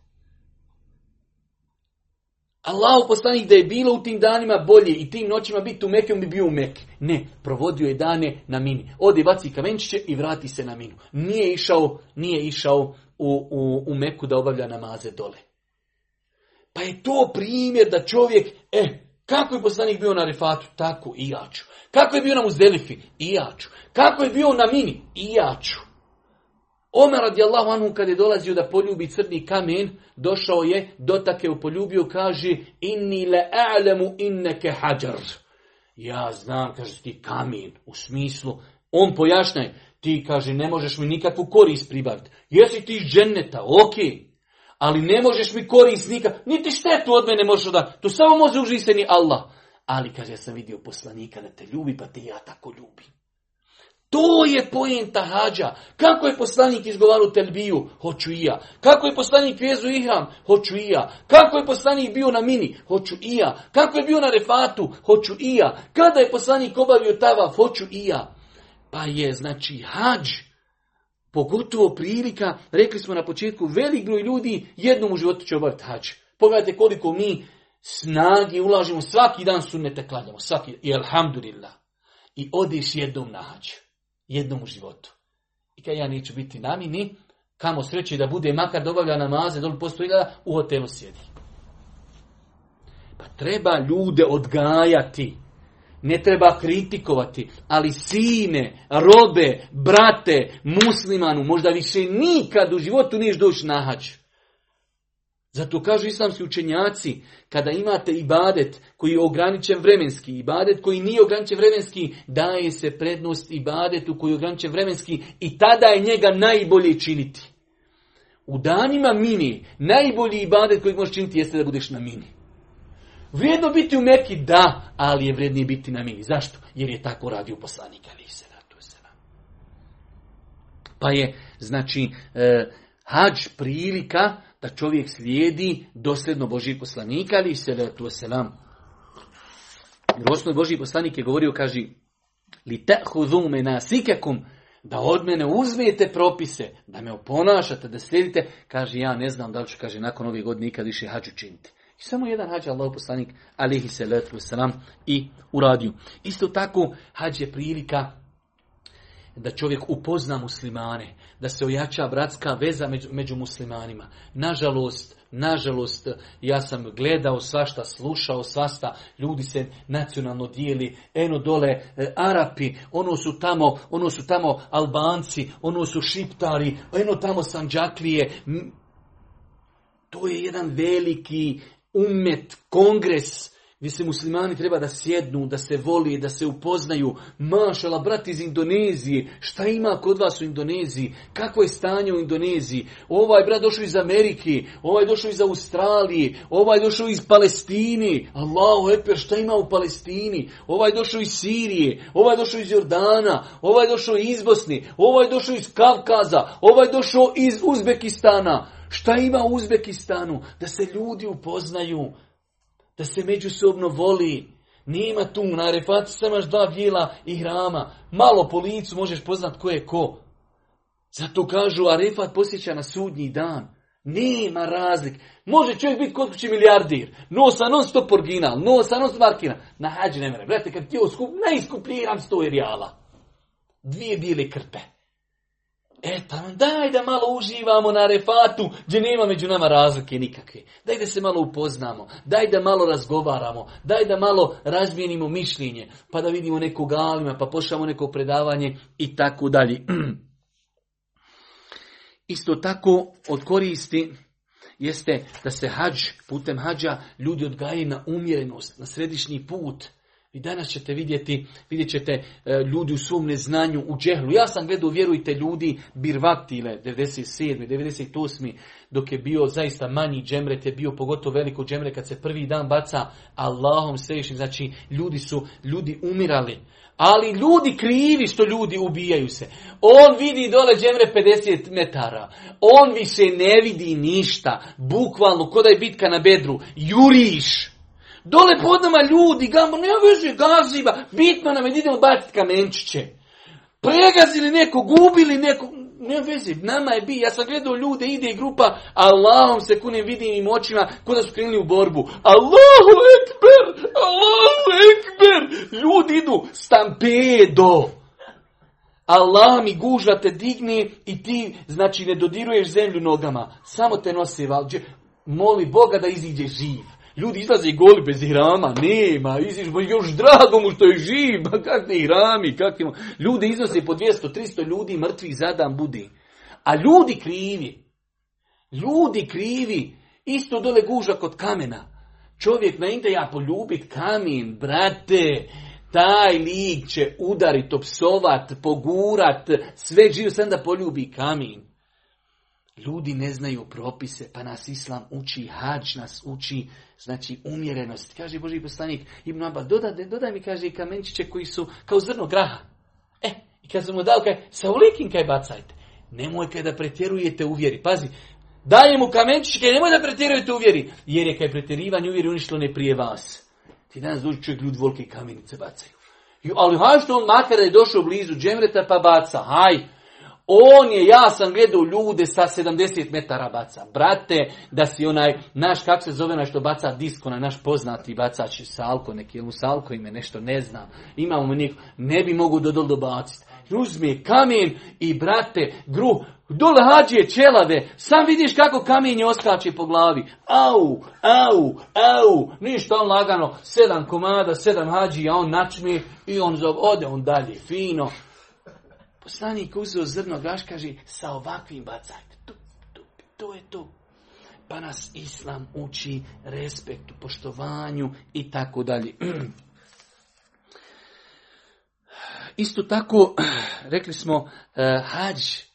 Allah poslanik da je bilo u tim danima bolje i tim noćima biti u Mekke, on bi bio u Mekke. Ne, provodio je dane na mini. Ode baci kamenčiće i vrati se na minu. Nije išao, nije išao u, u, u Meku da obavlja namaze dole. Pa je to primjer da čovjek, e, kako je poslanik bio na Rifatu? Tako i ja ću. Kako je bio na Muzdelifi? I ja ću. Kako je bio na Mini? I ja ću. Omer radijallahu anhu kad je dolazio da poljubi crni kamen, došao je, dotake u poljubio, kaže inni le a'lemu inneke hađar. Ja znam, kaže ti kamen, u smislu, on pojašnjaj, ti kaže ne možeš mi nikakvu korist pribaviti. Jesi ti iz dženeta, ok, ali ne možeš mi korist nikak, niti štetu od mene možeš da, to samo može užiseni Allah. Ali kaže, ja sam vidio poslanika da te ljubi, pa te ja tako ljubim. To je pojenta hađa. Kako je poslanik izgovarao telbiju? Hoću i ja. Kako je poslanik vezu ihram? Hoću i ja. Kako je poslanik bio na mini? Hoću i ja. Kako je bio na refatu? Hoću i ja. Kada je poslanik obavio tava? Hoću i ja. Pa je, znači, hađ, pogotovo prilika, rekli smo na početku, velik broj ljudi jednom u životu će obaviti hađ. Pogledajte koliko mi snage ulažemo, svaki dan sunnete klanjamo, svaki, i alhamdulillah. I odiš jednom na hađ jednom u životu. I kad ja neću biti namini, kamo sreće da bude makar dobavlja namaze, doli postoji u hotelu sjedi. Pa treba ljude odgajati. Ne treba kritikovati, ali sine, robe, brate, muslimanu, možda više nikad u životu niješ doći na hađ. Zato kažu islamski učenjaci, kada imate ibadet koji je ograničen vremenski, ibadet koji nije ograničen vremenski, daje se prednost ibadetu koji je ograničen vremenski i tada je njega najbolje činiti. U danima mini, najbolji ibadet koji možeš činiti jeste da budeš na mini. Vrijedno biti u Meki, da, ali je vrednije biti na mini. Zašto? Jer je tako radio poslanik, ali se Pa je, znači, e, hađ prilika da čovjek slijedi dosljedno Božih poslanika, ali se tu selam. Jer osnovni Božji poslanik je govorio, kaže, li ta'hudhu menasikakum, da od mene uzmijete propise, da me oponašate, da slijedite, kaže, ja ne znam da li ću, kaže, nakon ovih godina nikad više hađu činiti. I samo jedan hađ Allah poslanik, alihi salatu wasalam, i uradio. Isto tako, hađ je prilika da čovjek upozna muslimane, da se ojača bratska veza među, među muslimanima. Nažalost, nažalost, ja sam gledao svašta, slušao svašta, ljudi se nacionalno dijeli, eno dole e, Arapi, ono su tamo, ono su tamo Albanci, ono su Šiptari, eno tamo Sanđaklije. To je jedan veliki umet, kongres, gdje se muslimani treba da sjednu, da se voli, da se upoznaju. Mašala, brat iz Indonezije, šta ima kod vas u Indoneziji? Kako je stanje u Indoneziji? Ovaj brat došao iz Amerike, ovaj došao iz Australije, ovaj došao iz Palestine. Allahu ekber, šta ima u Palestini? Ovaj došao iz Sirije, ovaj došao iz Jordana, ovaj došao iz Bosne, ovaj došao iz Kavkaza, ovaj došao iz Uzbekistana. Šta ima u Uzbekistanu? Da se ljudi upoznaju da se međusobno voli. Nima tu, na refati samaš dva bijela i hrama. Malo po licu možeš poznat ko je ko. Zato kažu, a refat posjeća na sudnji dan. Nema razlik. Može čovjek biti kod kući milijardir. Nosa non stop original, nosa non stop markina. Na hađi ne mere. Brate, kad ti skup, najskuplji ram sto rijala. Dvije bijele krpe. E, tamo, daj da malo uživamo na refatu, gdje nema među nama razlike nikakve. Daj da se malo upoznamo, daj da malo razgovaramo, daj da malo razmijenimo mišljenje, pa da vidimo nekog alima, pa pošljamo neko predavanje i tako dalje. Isto tako od koristi jeste da se hađ, putem hađa, ljudi odgajaju na umjerenost, na središnji put, i danas ćete vidjeti, vidjet ćete e, ljudi u svom neznanju, u džehlu. Ja sam gledao, vjerujte, ljudi birvatile 97. 98. dok je bio zaista manji džemret, je bio pogotovo veliko džemre kad se prvi dan baca Allahom središnjim. Znači, ljudi su, ljudi umirali. Ali ljudi krivi što ljudi ubijaju se. On vidi dole džemre 50 metara. On više ne vidi ništa. Bukvalno, kod je bitka na bedru. Juriš. Dole pod nama ljudi, gamo, nema veze, gaziva, bitno nam je idemo baciti kamenčiće. Pregazili neko, gubili neko, nema veze, nama je bi, ja sam gledao ljude, ide grupa, Allahom se kunem vidim im očima, da su krenuli u borbu. Allahu ekber, Allahu ekber, ljudi idu, stampedo. Allah mi gužva te digne i ti, znači, ne dodiruješ zemlju nogama. Samo te nosi valđe. Moli Boga da iziđe živ. Ljudi izlaze goli bez hrama, nema, iziš, još drago mu što je živ, ba kakvi hrami, kakvi Ljudi iznose po 200, 300 ljudi mrtvih zadan budi. A ljudi krivi, ljudi krivi, isto dole guža kod kamena. Čovjek na ide ja poljubit kamen, brate, taj lik će udarit, opsovat, pogurat, sve živo sam da poljubi kamen. Ljudi ne znaju propise, pa nas Islam uči, hađ nas uči, znači umjerenost. Kaže Boži poslanik Ibn Abba, dodaj, dodaj mi, kaže, kamenčiće koji su kao zrno graha. E, I kad sam mu dao, kaj, sa ulikim kaj bacajte. Nemoj kaj da pretjerujete u vjeri. Pazi, daje mu kamenčić, kaj nemoj da pretjerujete u vjeri. Jer je kaj pretjerivanje u vjeri uništilo ne prije vas. Ti danas dođi čovjek ljud volke i kamenice bacaju. Ali haj što on makar je došao blizu džemreta pa baca, haj. On je, ja sam gledao ljude sa 70 metara baca. Brate, da si onaj, naš, kak se zove, što baca disk, onaj naš poznati bacač Salko, neki, u Salko ime, nešto ne znam. Imamo neko, ne bi mogu do dol dobaciti. Uzmi kamen i brate, gru, dole hađije čelave, sam vidiš kako kamen je oskače po glavi. Au, au, au, ništa on lagano, sedam komada, sedam hađi, a on načmi i on zove, ode on dalje, fino. Poslanik uzeo zrno gaš, kaže, sa ovakvim bacajte. To, to, to je to. Pa nas Islam uči respektu, poštovanju i tako dalje. Isto tako, rekli smo, eh, hađ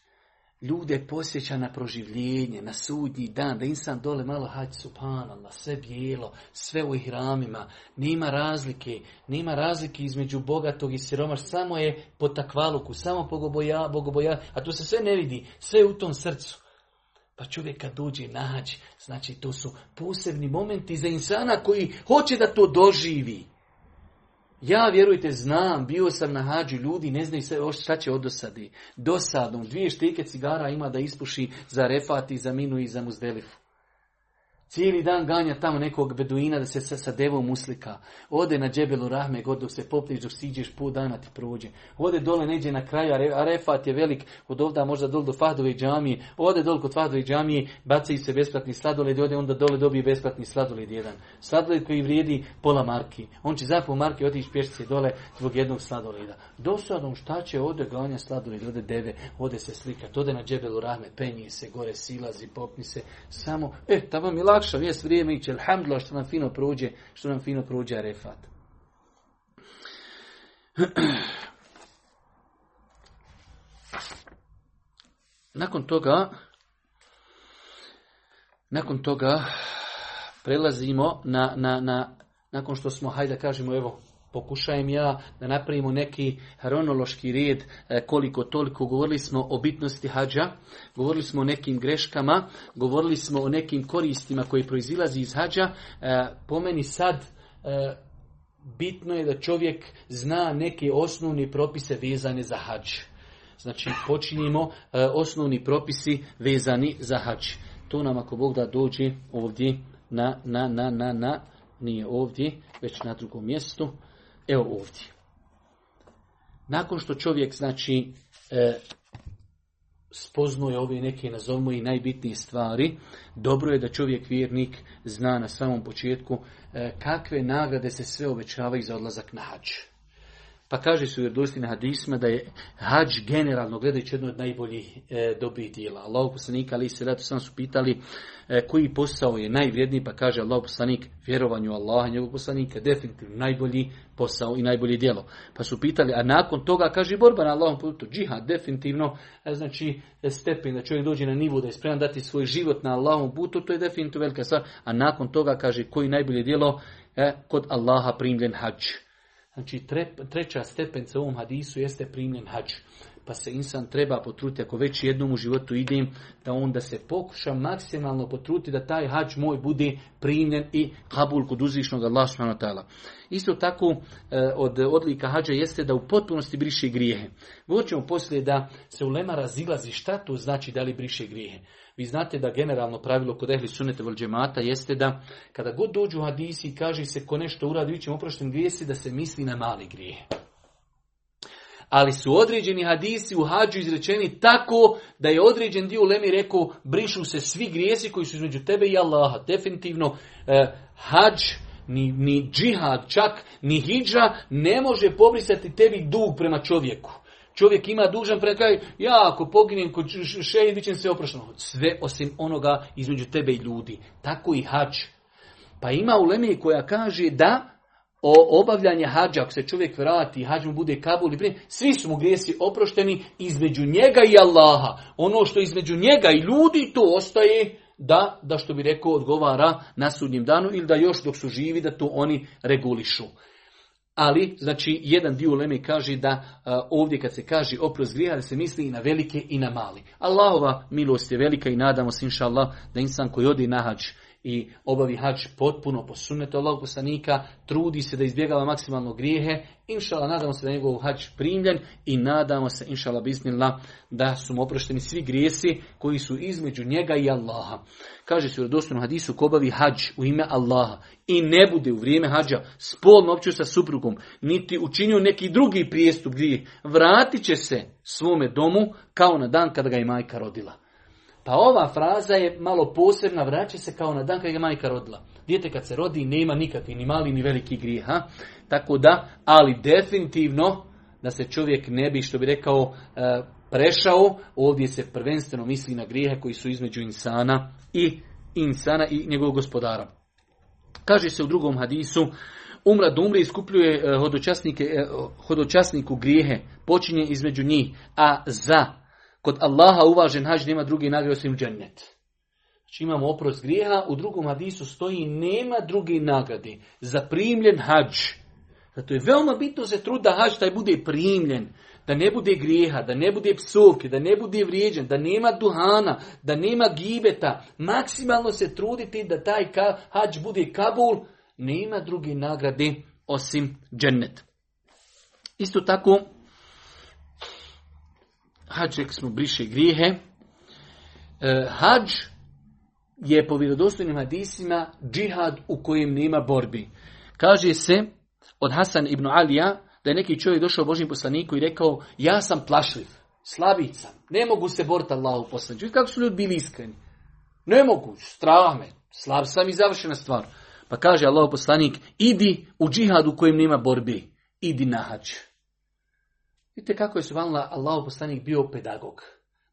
ljude posjeća na proživljenje, na sudnji dan, da insan dole malo hađ subhanallah, sve bijelo, sve u ihramima, nema razlike, nema razlike između bogatog i siromaš, samo je po takvaluku, samo po bogoboja, bogoboja, a to se sve ne vidi, sve u tom srcu. Pa čovjek kad dođe naći, znači to su posebni momenti za insana koji hoće da to doživi. Ja, vjerujte, znam, bio sam na hađu, ljudi ne znaju sve šta će od dosadi. Dosadom, dvije štike cigara ima da ispuši za refati, za minu i za muzdelifu. Cijeli dan ganja tamo nekog beduina da se sa, sa devom uslika. Ode na džebelu rahme, god dok se popliš, dok siđeš, put dana ti prođe. Ode dole neđe na kraju, a refat je velik, od ovda možda dole do Fahdove džamije. Ode dole kod Fahdove džamije, bacaju se besplatni sladoled, ode onda dole dobije besplatni sladoled jedan. Sladoled koji vrijedi pola marki. On će za pol marki otići pješice dole zbog jednog sladoleda. Dosadom šta će, ode ganja sladoled, ode deve, ode se slika, ode na džebelu rahme, penje se, gore silazi, popni se, samo, e, tamo mi lakša vijest vrijeme iće, alhamdulillah što nam fino prođe, što nam fino prođe Arefat. Nakon toga, nakon toga prelazimo na, na, na, nakon što smo, hajde kažemo, evo, pokušajem ja da napravimo neki hronološki red e, koliko toliko. Govorili smo o bitnosti hađa, govorili smo o nekim greškama, govorili smo o nekim koristima koji proizilazi iz hađa. E, po meni sad e, bitno je da čovjek zna neke osnovni propise vezane za hađ. Znači počinjemo osnovni propisi vezani za hađ. To nam ako Bog da dođe ovdje na, na, na, na, na, nije ovdje, već na drugom mjestu. Evo ovdje. Nakon što čovjek, znači, e, spoznuje ove neke, nazovimo i najbitnije stvari, dobro je da čovjek vjernik zna na samom početku e, kakve nagrade se sve obećavaju za odlazak na hađ. Pa kaže su na hadisma da je hađ generalno gledajući jedno od najboljih e, dobih dijela. Allah poslanika ali se sam su pitali e, koji posao je najvrijedniji, pa kaže Allah poslanik vjerovanju Allaha, njegov poslanika, definitivno najbolji posao i najbolje djelo. Pa su pitali, a nakon toga kaže borba na Allahom putu, džihad, definitivno, e, znači stepen da čovjek dođe na nivu da je spreman dati svoj život na Allahom putu, to je definitivno velika stvar. A nakon toga kaže koji najbolje djelo, e, kod Allaha primljen hađ. Znači treća stepenca u ovom hadisu jeste primljen hađ. Pa se insan treba potruditi, ako već jednom u životu idem, da onda se pokuša maksimalno potruditi da taj hađ moj bude primljen i kabul kod uzvišnog Allah subhanahu Isto tako e, od odlika hađa jeste da u potpunosti briše grijehe. Govorit ćemo poslije da se u lema razilazi šta to znači da li briše grijehe. Vi znate da generalno pravilo kod ehli sunete vol džemata jeste da kada god dođu hadisi i kaže se ko nešto uradi, vi ćemo oprošten grijesi, da se misli na mali grije. Ali su određeni hadisi u hađu izrečeni tako da je određen dio Lemi rekao brišu se svi grijesi koji su između tebe i Allaha. Definitivno eh, hađ ni, ni džihad, čak ni hidža ne može pobrisati tebi dug prema čovjeku. Čovjek ima dužan pred kraj, ja ako poginem kod šeji, bit će se oprošteno. Sve osim onoga između tebe i ljudi. Tako i hađ. Pa ima u Lemiji koja kaže da o obavljanje hađa, ako se čovjek vrati, hađ mu bude kabul i prije, svi su mu grijesi oprošteni između njega i Allaha. Ono što između njega i ljudi, to ostaje da, da što bi rekao, odgovara na sudnjem danu ili da još dok su živi da to oni regulišu. Ali, znači, jedan dio uleme kaže da ovdje kad se kaže oprost grijeha, da se misli i na velike i na mali. Allahova milost je velika i nadamo se, inša Allah, da insan koji odi na hađ i obavi hađ potpuno po sunnetu Allahog poslanika, trudi se da izbjegava maksimalno grijehe, inšala nadamo se da je njegov hađ primljen i nadamo se inšala biznila da su mu oprošteni svi grijesi koji su između njega i Allaha. Kaže se u redostojnom hadisu ko obavi hađ u ime Allaha i ne bude u vrijeme hađa spolno opću sa suprugom, niti učinio neki drugi prijestup gdje vratit će se svome domu kao na dan kada ga je majka rodila. Pa ova fraza je malo posebna, vraća se kao na dan kad je majka rodila. Dijete kad se rodi nema nikakvi ni mali ni veliki grijeha. Tako da, ali definitivno da se čovjek ne bi, što bi rekao, e, prešao, ovdje se prvenstveno misli na grijehe koji su između insana i insana i njegovog gospodara. Kaže se u drugom hadisu, umra do umre iskupljuje e, hodočasnike, e, hodočasniku grijehe, počinje između njih, a za Kod Allaha uvažen hađ nema drugi nagrade osim džennet. Znači imamo oprost grijeha, u drugom hadisu stoji nema druge nagrade za primljen hađ. Zato je veoma bitno se trud da hađ taj bude primljen, da ne bude grijeha, da ne bude psovke, da ne bude vrijeđen, da nema duhana, da nema gibeta. Maksimalno se truditi da taj hađ bude kabul, nema druge nagrade osim džennet. Isto tako, hađ, rekli smo, briše grijehe. E, hađ je po vjerodostojnim hadisima džihad u kojem nema borbi. Kaže se od Hasan ibn Alija da je neki čovjek došao Božim poslaniku i rekao ja sam plašljiv, slabica, ne mogu se boriti Allahu poslaniku. Kako su ljudi bili iskreni? Ne mogu, strah me, slab sam i završena stvar. Pa kaže Allah poslanik, idi u džihad u kojem nema borbi, idi na hađ. Vidite kako je subhanallah Allah poslanik bio pedagog.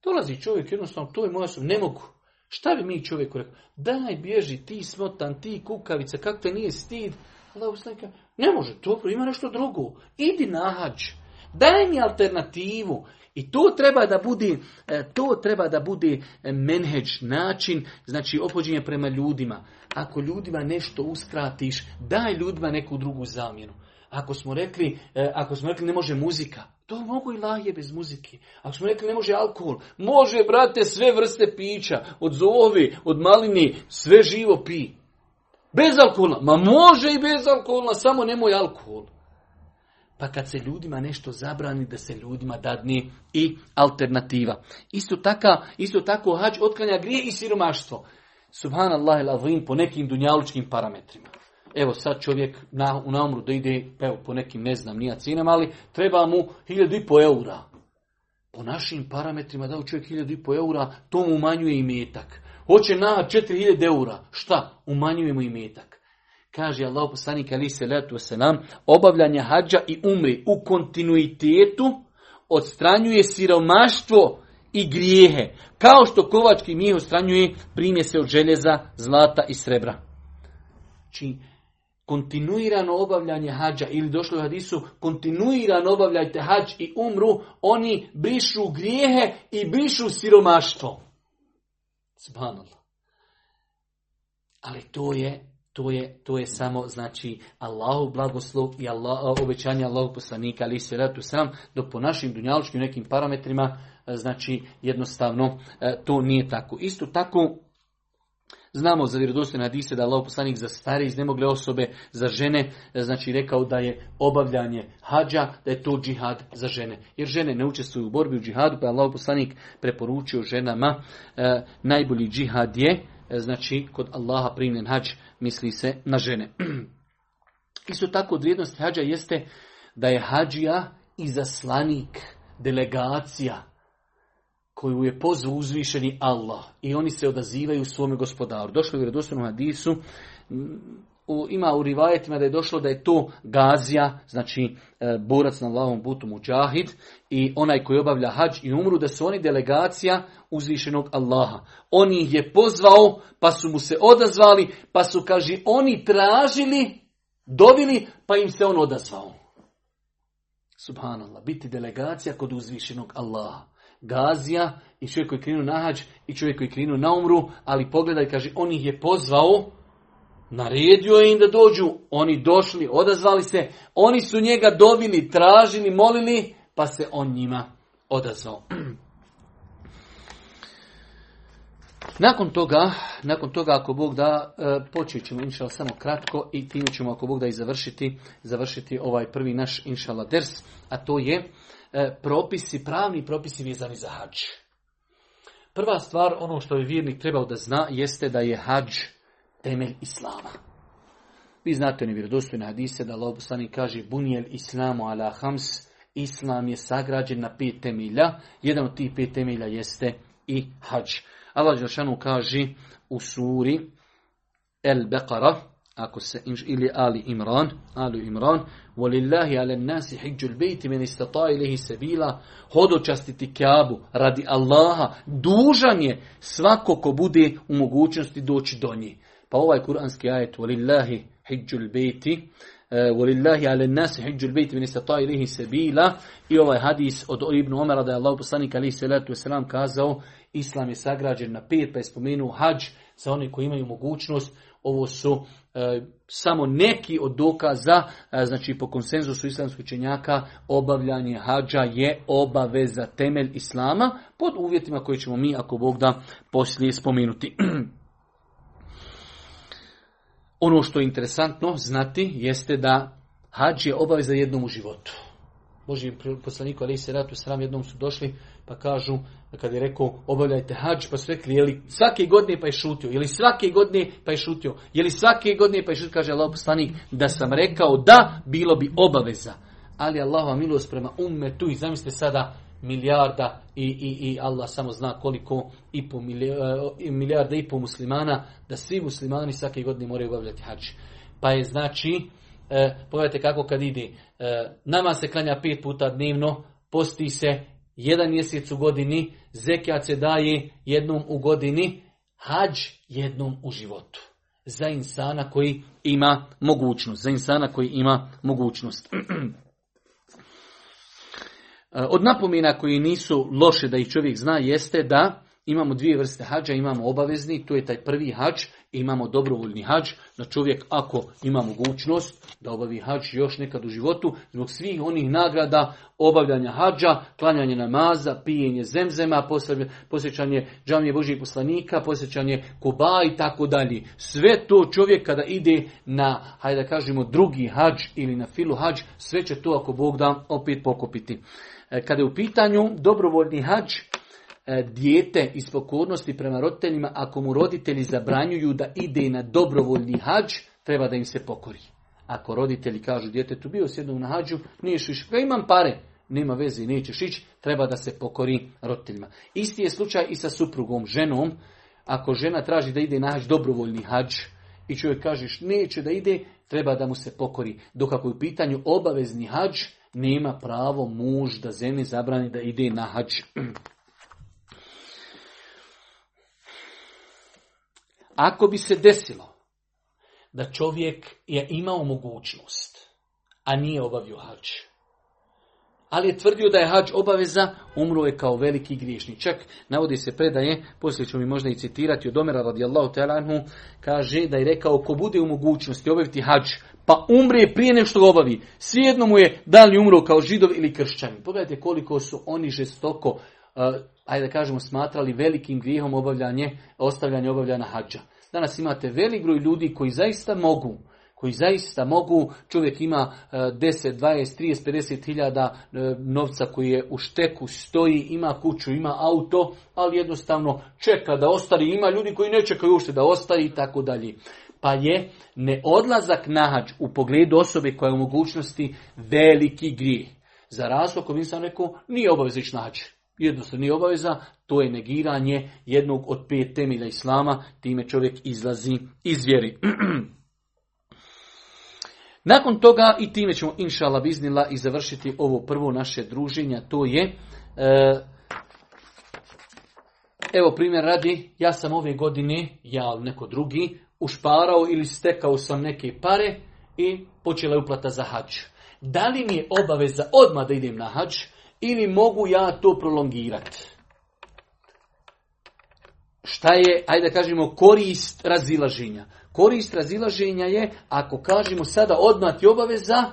Dolazi čovjek jednostavno, to je moja ne mogu. Šta bi mi čovjeku rekao? Daj bježi, ti smotan, ti kukavica, kako te nije stid? Allah poslanik ne može, dobro, ima nešto drugo. Idi na hađ. Daj mi alternativu. I to treba da bude, e, to treba da bude e, menheđ, način, znači opođenje prema ljudima. Ako ljudima nešto uskratiš, daj ljudima neku drugu zamjenu. Ako smo rekli, e, ako smo rekli ne može muzika, to mogu i lahje bez muzike. Ako smo rekli ne može alkohol, može, brate, sve vrste pića, od zovi, od malini, sve živo pi. Bez alkohola, ma može i bez alkohola, samo nemoj alkohol. Pa kad se ljudima nešto zabrani, da se ljudima dadni i alternativa. Isto, taka, isto tako hađ otklanja grije i siromaštvo. Subhanallah il po nekim dunjalučkim parametrima. Evo sad čovjek na, u namru da ide, evo po nekim ne znam nija cijenama, ali treba mu hiljadu i po eura. Po našim parametrima da u čovjek hiljadu i po eura, to mu umanjuje i metak. Hoće na 4000 eura. Šta? Umanjuje mu i metak. Kaže Allah poslanik ali se letu selam, obavljanje hađa i umri u kontinuitetu odstranjuje siromaštvo i grijehe. Kao što kovački mijeh odstranjuje primjese od željeza, zlata i srebra. Znači, kontinuirano obavljanje hađa ili došlo u hadisu kontinuirano obavljajte hađ i umru, oni brišu grijehe i brišu siromaštvo. Subhanallah. Ali to je to je, to je samo znači Allahu blagoslov i Allah, obećanje Allahu poslanika ali se ratu sam dok po našim dunjaličkim nekim parametrima znači jednostavno e, to nije tako. Isto tako Znamo za vjerodostojne hadise da Allah poslanik za stare iznemogle osobe, za žene, znači rekao da je obavljanje hađa, da je to džihad za žene. Jer žene ne učestvuju u borbi u džihadu, pa je Allah poslanik preporučio ženama e, najbolji džihad je, e, znači kod Allaha primljen hađ misli se na žene. Isto tako od vrijednosti hađa jeste da je hađija i zaslanik, delegacija, koju je pozvao uzvišeni Allah i oni se odazivaju svome gospodaru. Došlo je u vjerodostojnom hadisu, u, ima u rivajetima da je došlo da je to gazija, znači e, borac na Allahom putu muđahid i onaj koji obavlja hađ i umru, da su oni delegacija uzvišenog Allaha. On ih je pozvao, pa su mu se odazvali, pa su, kaže, oni tražili, dobili, pa im se on odazvao. Subhanallah, biti delegacija kod uzvišenog Allaha gazija i čovjek koji krenu na hađ i čovjek koji krenu na umru, ali pogledaj, kaže, on ih je pozvao Naredio im da dođu, oni došli, odazvali se, oni su njega dobili, tražili, molili, pa se on njima odazvao. Nakon toga, nakon toga ako Bog da, e, počet ćemo inšala samo kratko i time ćemo ako Bog da i završiti, završiti ovaj prvi naš inšala ders, a to je propisi, pravni propisi vezani za hađ. Prva stvar, ono što je vjernik trebao da zna, jeste da je hađ temelj islama. Vi znate oni vjerodostojne hadise da Allah kaže bunijel islamu ala hams, islam je sagrađen na pet temelja, jedan od tih pet temelja jeste i hađ. Allah Đelšanu kaže u suri El Beqara, ako se ili Ali Imran, Ali Imran, "Walillahi ale nasi hajjul bayti man istata'a ilayhi sabila", hodočastiti kjabu radi Allaha, dužan je svako ko bude u mogućnosti doći do nje. Pa ovaj kuranski ajet "Walillahi hajjul bejti, eh, Walillahi ale nasi hijđul bejti min stata ilihi sebila. I ovaj hadis od Ibn Omara da je Allah poslanik alihi salatu wasalam kazao Islam je sagrađen na pet pa je spomenuo hađ za oni koji imaju mogućnost ovo su e, samo neki od dokaza, e, znači po konsenzusu islamskih čenjaka, obavljanje hađa je obaveza temelj Islama, pod uvjetima koje ćemo mi, ako Bog da, poslije spomenuti. ono što je interesantno znati jeste da hađ je obaveza jednom u životu. Boži poslaniku ali se ratu sram jednom su došli pa kažu kad je rekao obavljajte hađ pa su rekli je li svake godine pa je šutio, je svake godine pa je šutio, je li svake godine pa je šutio, kaže Allah poslanik da sam rekao da bilo bi obaveza. Ali Allahova milost prema tu i zamislite sada milijarda i, i, i Allah samo zna koliko i po e, milijarda i po muslimana da svi muslimani svake godine moraju obavljati hađ. Pa je znači E, pogledajte kako kad ide. E, nama se klanja pet puta dnevno, posti se jedan mjesec u godini, zekijat se daje jednom u godini, hađ jednom u životu. Za insana koji ima mogućnost. Za insana koji ima mogućnost. E, od napomena koji nisu loše da ih čovjek zna jeste da imamo dvije vrste hađa, imamo obavezni, to je taj prvi hađ, imamo dobrovoljni hađ, da čovjek ako ima mogućnost da obavi hađ još nekad u životu, zbog svih onih nagrada obavljanja hađa, klanjanje namaza, pijenje zemzema, posjećanje džamije Božih poslanika, posjećanje koba i tako dalje. Sve to čovjek kada ide na, hajde da kažemo, drugi hađ ili na filu hađ, sve će to ako Bog da opet pokopiti. E, kada je u pitanju dobrovoljni hađ, dijete iz pokornosti prema roditeljima, ako mu roditelji zabranjuju da ide na dobrovoljni hađ, treba da im se pokori. Ako roditelji kažu djetetu bio sjednom na hađu, nije ići, ja imam pare, nema veze, nećeš ići, treba da se pokori roditeljima. Isti je slučaj i sa suprugom, ženom. Ako žena traži da ide na hađ, dobrovoljni hađ, i čovjek kažeš neće da ide, treba da mu se pokori. Dok ako je u pitanju obavezni hađ, nema pravo muž da zemlji zabrani da ide na hađ. Ako bi se desilo da čovjek je imao mogućnost, a nije obavio hađ, ali je tvrdio da je hađ obaveza, umro je kao veliki griješnik. Čak navodi se predaje, poslije ću mi možda i citirati od Omera radijallahu ta'ala kaže da je rekao ko bude u mogućnosti obaviti hađ, pa umre prije nego što ga obavi. Svijedno mu je da li umro kao židov ili kršćani. Pogledajte koliko su oni žestoko, ajde da kažemo, smatrali velikim grijehom obavljanje, ostavljanje obavljanja hađa. Danas imate velik broj ljudi koji zaista mogu, koji zaista mogu, čovjek ima 10, 20, 30, 50 hiljada e, novca koji je u šteku, stoji, ima kuću, ima auto, ali jednostavno čeka da ostari, ima ljudi koji ne čekaju ušte da ostari i tako dalje. Pa je neodlazak na hađ u pogledu osobe koja je u mogućnosti veliki grijeh. Za razlog, ako sam rekao, nije obavezić na hađ jednostavno nije obaveza, to je negiranje jednog od pet temelja Islama, time čovjek izlazi iz vjeri. Nakon toga, i time ćemo inšala biznila i završiti ovo prvo naše druženje, to je, e, evo primjer radi, ja sam ove godine, ja ali neko drugi, ušparao ili stekao sam neke pare i počela je uplata za hađ. Da li mi je obaveza odmah da idem na hađ, ili mogu ja to prolongirati? šta je, ajde da kažemo, korist razilaženja? Korist razilaženja je, ako kažemo sada odmah ti obaveza,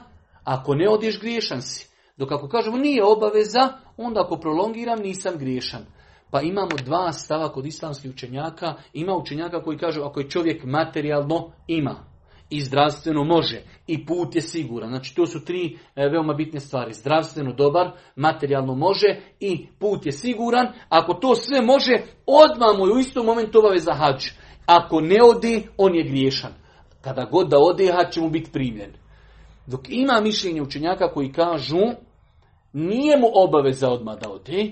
ako ne odeš griješan si. Dok ako kažemo nije obaveza, onda ako prolongiram nisam griješan. Pa imamo dva stava kod islamskih učenjaka. Ima učenjaka koji kažu ako je čovjek materijalno ima i zdravstveno može i put je siguran. Znači to su tri e, veoma bitne stvari. Zdravstveno dobar, materijalno može i put je siguran. Ako to sve može, odmah mu u istom momentu obaveza hađ. Ako ne odi, on je griješan. Kada god da ode, hađ će mu biti primljen. Dok ima mišljenje učenjaka koji kažu nije mu obaveza odmah da ode,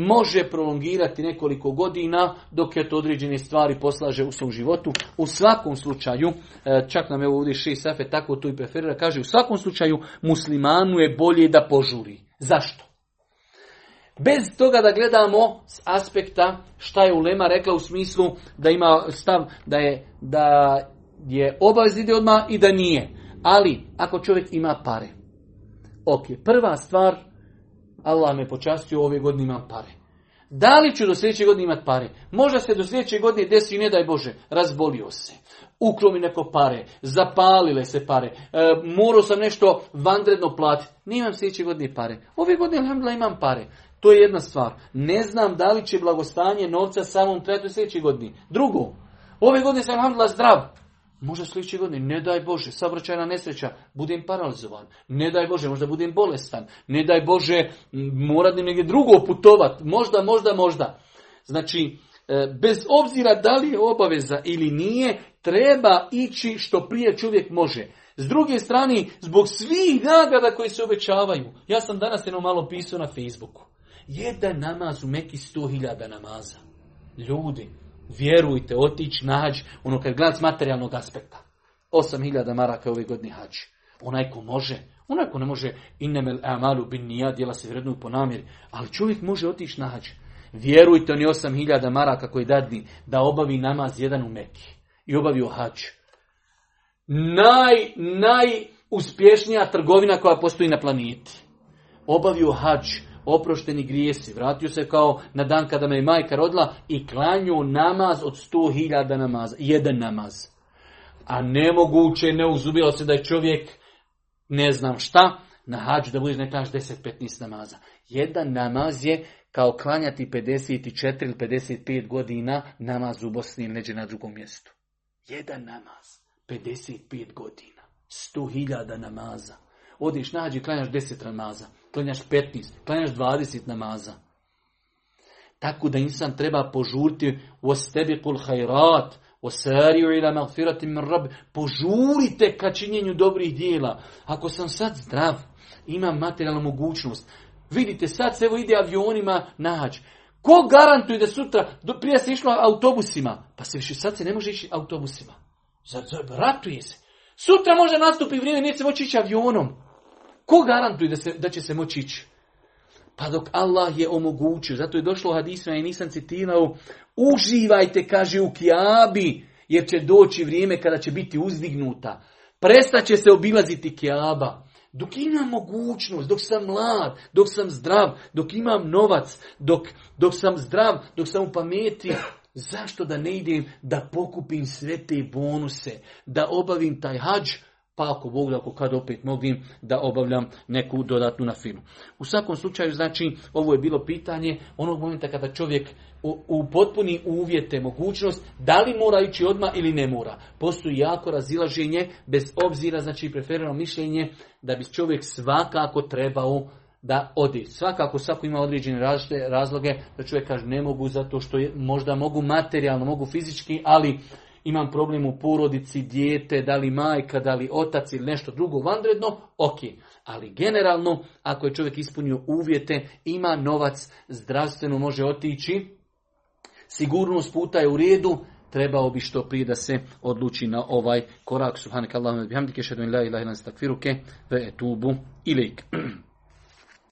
može prolongirati nekoliko godina dok je to određene stvari poslaže u svom životu. U svakom slučaju, e, čak nam je ovdje še safe tako to i preferira, kaže u svakom slučaju muslimanu je bolje da požuri. Zašto? Bez toga da gledamo s aspekta šta je Ulema rekla u smislu da ima stav da je, da je obavez ide odmah i da nije. Ali ako čovjek ima pare, ok, prva stvar Allah me počastio, ove godine imam pare. Da li ću do sljedeće godine imati pare? Možda se do sljedeće godine desi, ne daj Bože, razbolio se. Uklo mi neko pare, zapalile se pare, e, morao sam nešto vanredno platiti. Nimam sljedeće godine pare. Ove godine, alhamdulillah, imam pare. To je jedna stvar. Ne znam da li će blagostanje novca samom trajati u sljedećoj godini. Drugo, ove godine sam alhamdulillah zdrav. Možda sljedeće godine, ne daj Bože, saobraćajna nesreća, budem paralizovan. Ne daj Bože, možda budem bolestan. Ne daj Bože, moram negdje drugo putovat. Možda, možda, možda. Znači, e, bez obzira da li je obaveza ili nije, treba ići što prije čovjek može. S druge strane, zbog svih nagrada koji se obećavaju. Ja sam danas jedno malo pisao na Facebooku. Jedan namaz u Meki sto hiljada namaza. Ljudi, vjerujte, otići nađ, ono kad gledati s materijalnog aspekta. 8000 maraka ove godine hađ. Onaj ko može, onaj ko ne može, innemel amalu bin nija, djela se vrednuju po namjeri, ali čovjek može otići na hađ. Vjerujte, oni 8000 maraka koji dadni da obavi namaz jedan u Meki i obavio hađ. Naj, najuspješnija trgovina koja postoji na planeti. Obavio hađ oprošteni grijesi. Vratio se kao na dan kada me je majka rodila i klanju namaz od sto hiljada namaza. Jedan namaz. A nemoguće ne uzubilo se da je čovjek ne znam šta, na hađu da budeš ne klanjaš 10-15 namaza. Jedan namaz je kao klanjati 54 ili 55 godina namaz u Bosni ili neđe na drugom mjestu. Jedan namaz, 55 godina, 100 hiljada namaza. Odiš nađi i klanjaš 10 namaza klanjaš 15, klanjaš 20 namaza. Tako da insan treba požuriti kul hajrat, osariju ila magfirati min rab. Požurite ka činjenju dobrih dijela. Ako sam sad zdrav, imam materijalnu mogućnost. Vidite, sad se evo ide avionima nađ. Ko garantuje da sutra, do, prije se išlo autobusima, pa se više sad se ne može ići autobusima. Ratuje se. Sutra može nastupi vrijeme, neće se moći ići avionom. Ko garantuje da, se, da će se moći ići? Pa dok Allah je omogućio, zato je došlo hadisma i nisam citirao, uživajte, kaže u kiabi, jer će doći vrijeme kada će biti uzdignuta. Prestat će se obilaziti kiaba. Dok imam mogućnost, dok sam mlad, dok sam zdrav, dok imam novac, dok, dok sam zdrav, dok sam u pameti, zašto da ne idem da pokupim sve te bonuse, da obavim taj hađ, pa ako Bog ako kad opet mogim da obavljam neku dodatnu na filu. U svakom slučaju, znači, ovo je bilo pitanje onog momenta kada čovjek u, u potpuni uvjete, mogućnost, da li mora ići odmah ili ne mora. Postoji jako razilaženje, bez obzira, znači preferirano mišljenje, da bi čovjek svakako trebao da odi. Svakako svako ima određene razloge da čovjek kaže ne mogu zato što je, možda mogu materijalno, mogu fizički, ali imam problem u porodici, dijete, da li majka, da li otac ili nešto drugo vanredno, ok. Ali generalno, ako je čovjek ispunio uvjete, ima novac, zdravstveno može otići, sigurnost puta je u redu, trebao bi što prije da se odluči na ovaj korak. Subhanak Allahumma bihamdike, šedun la ilaha ve etubu ilik.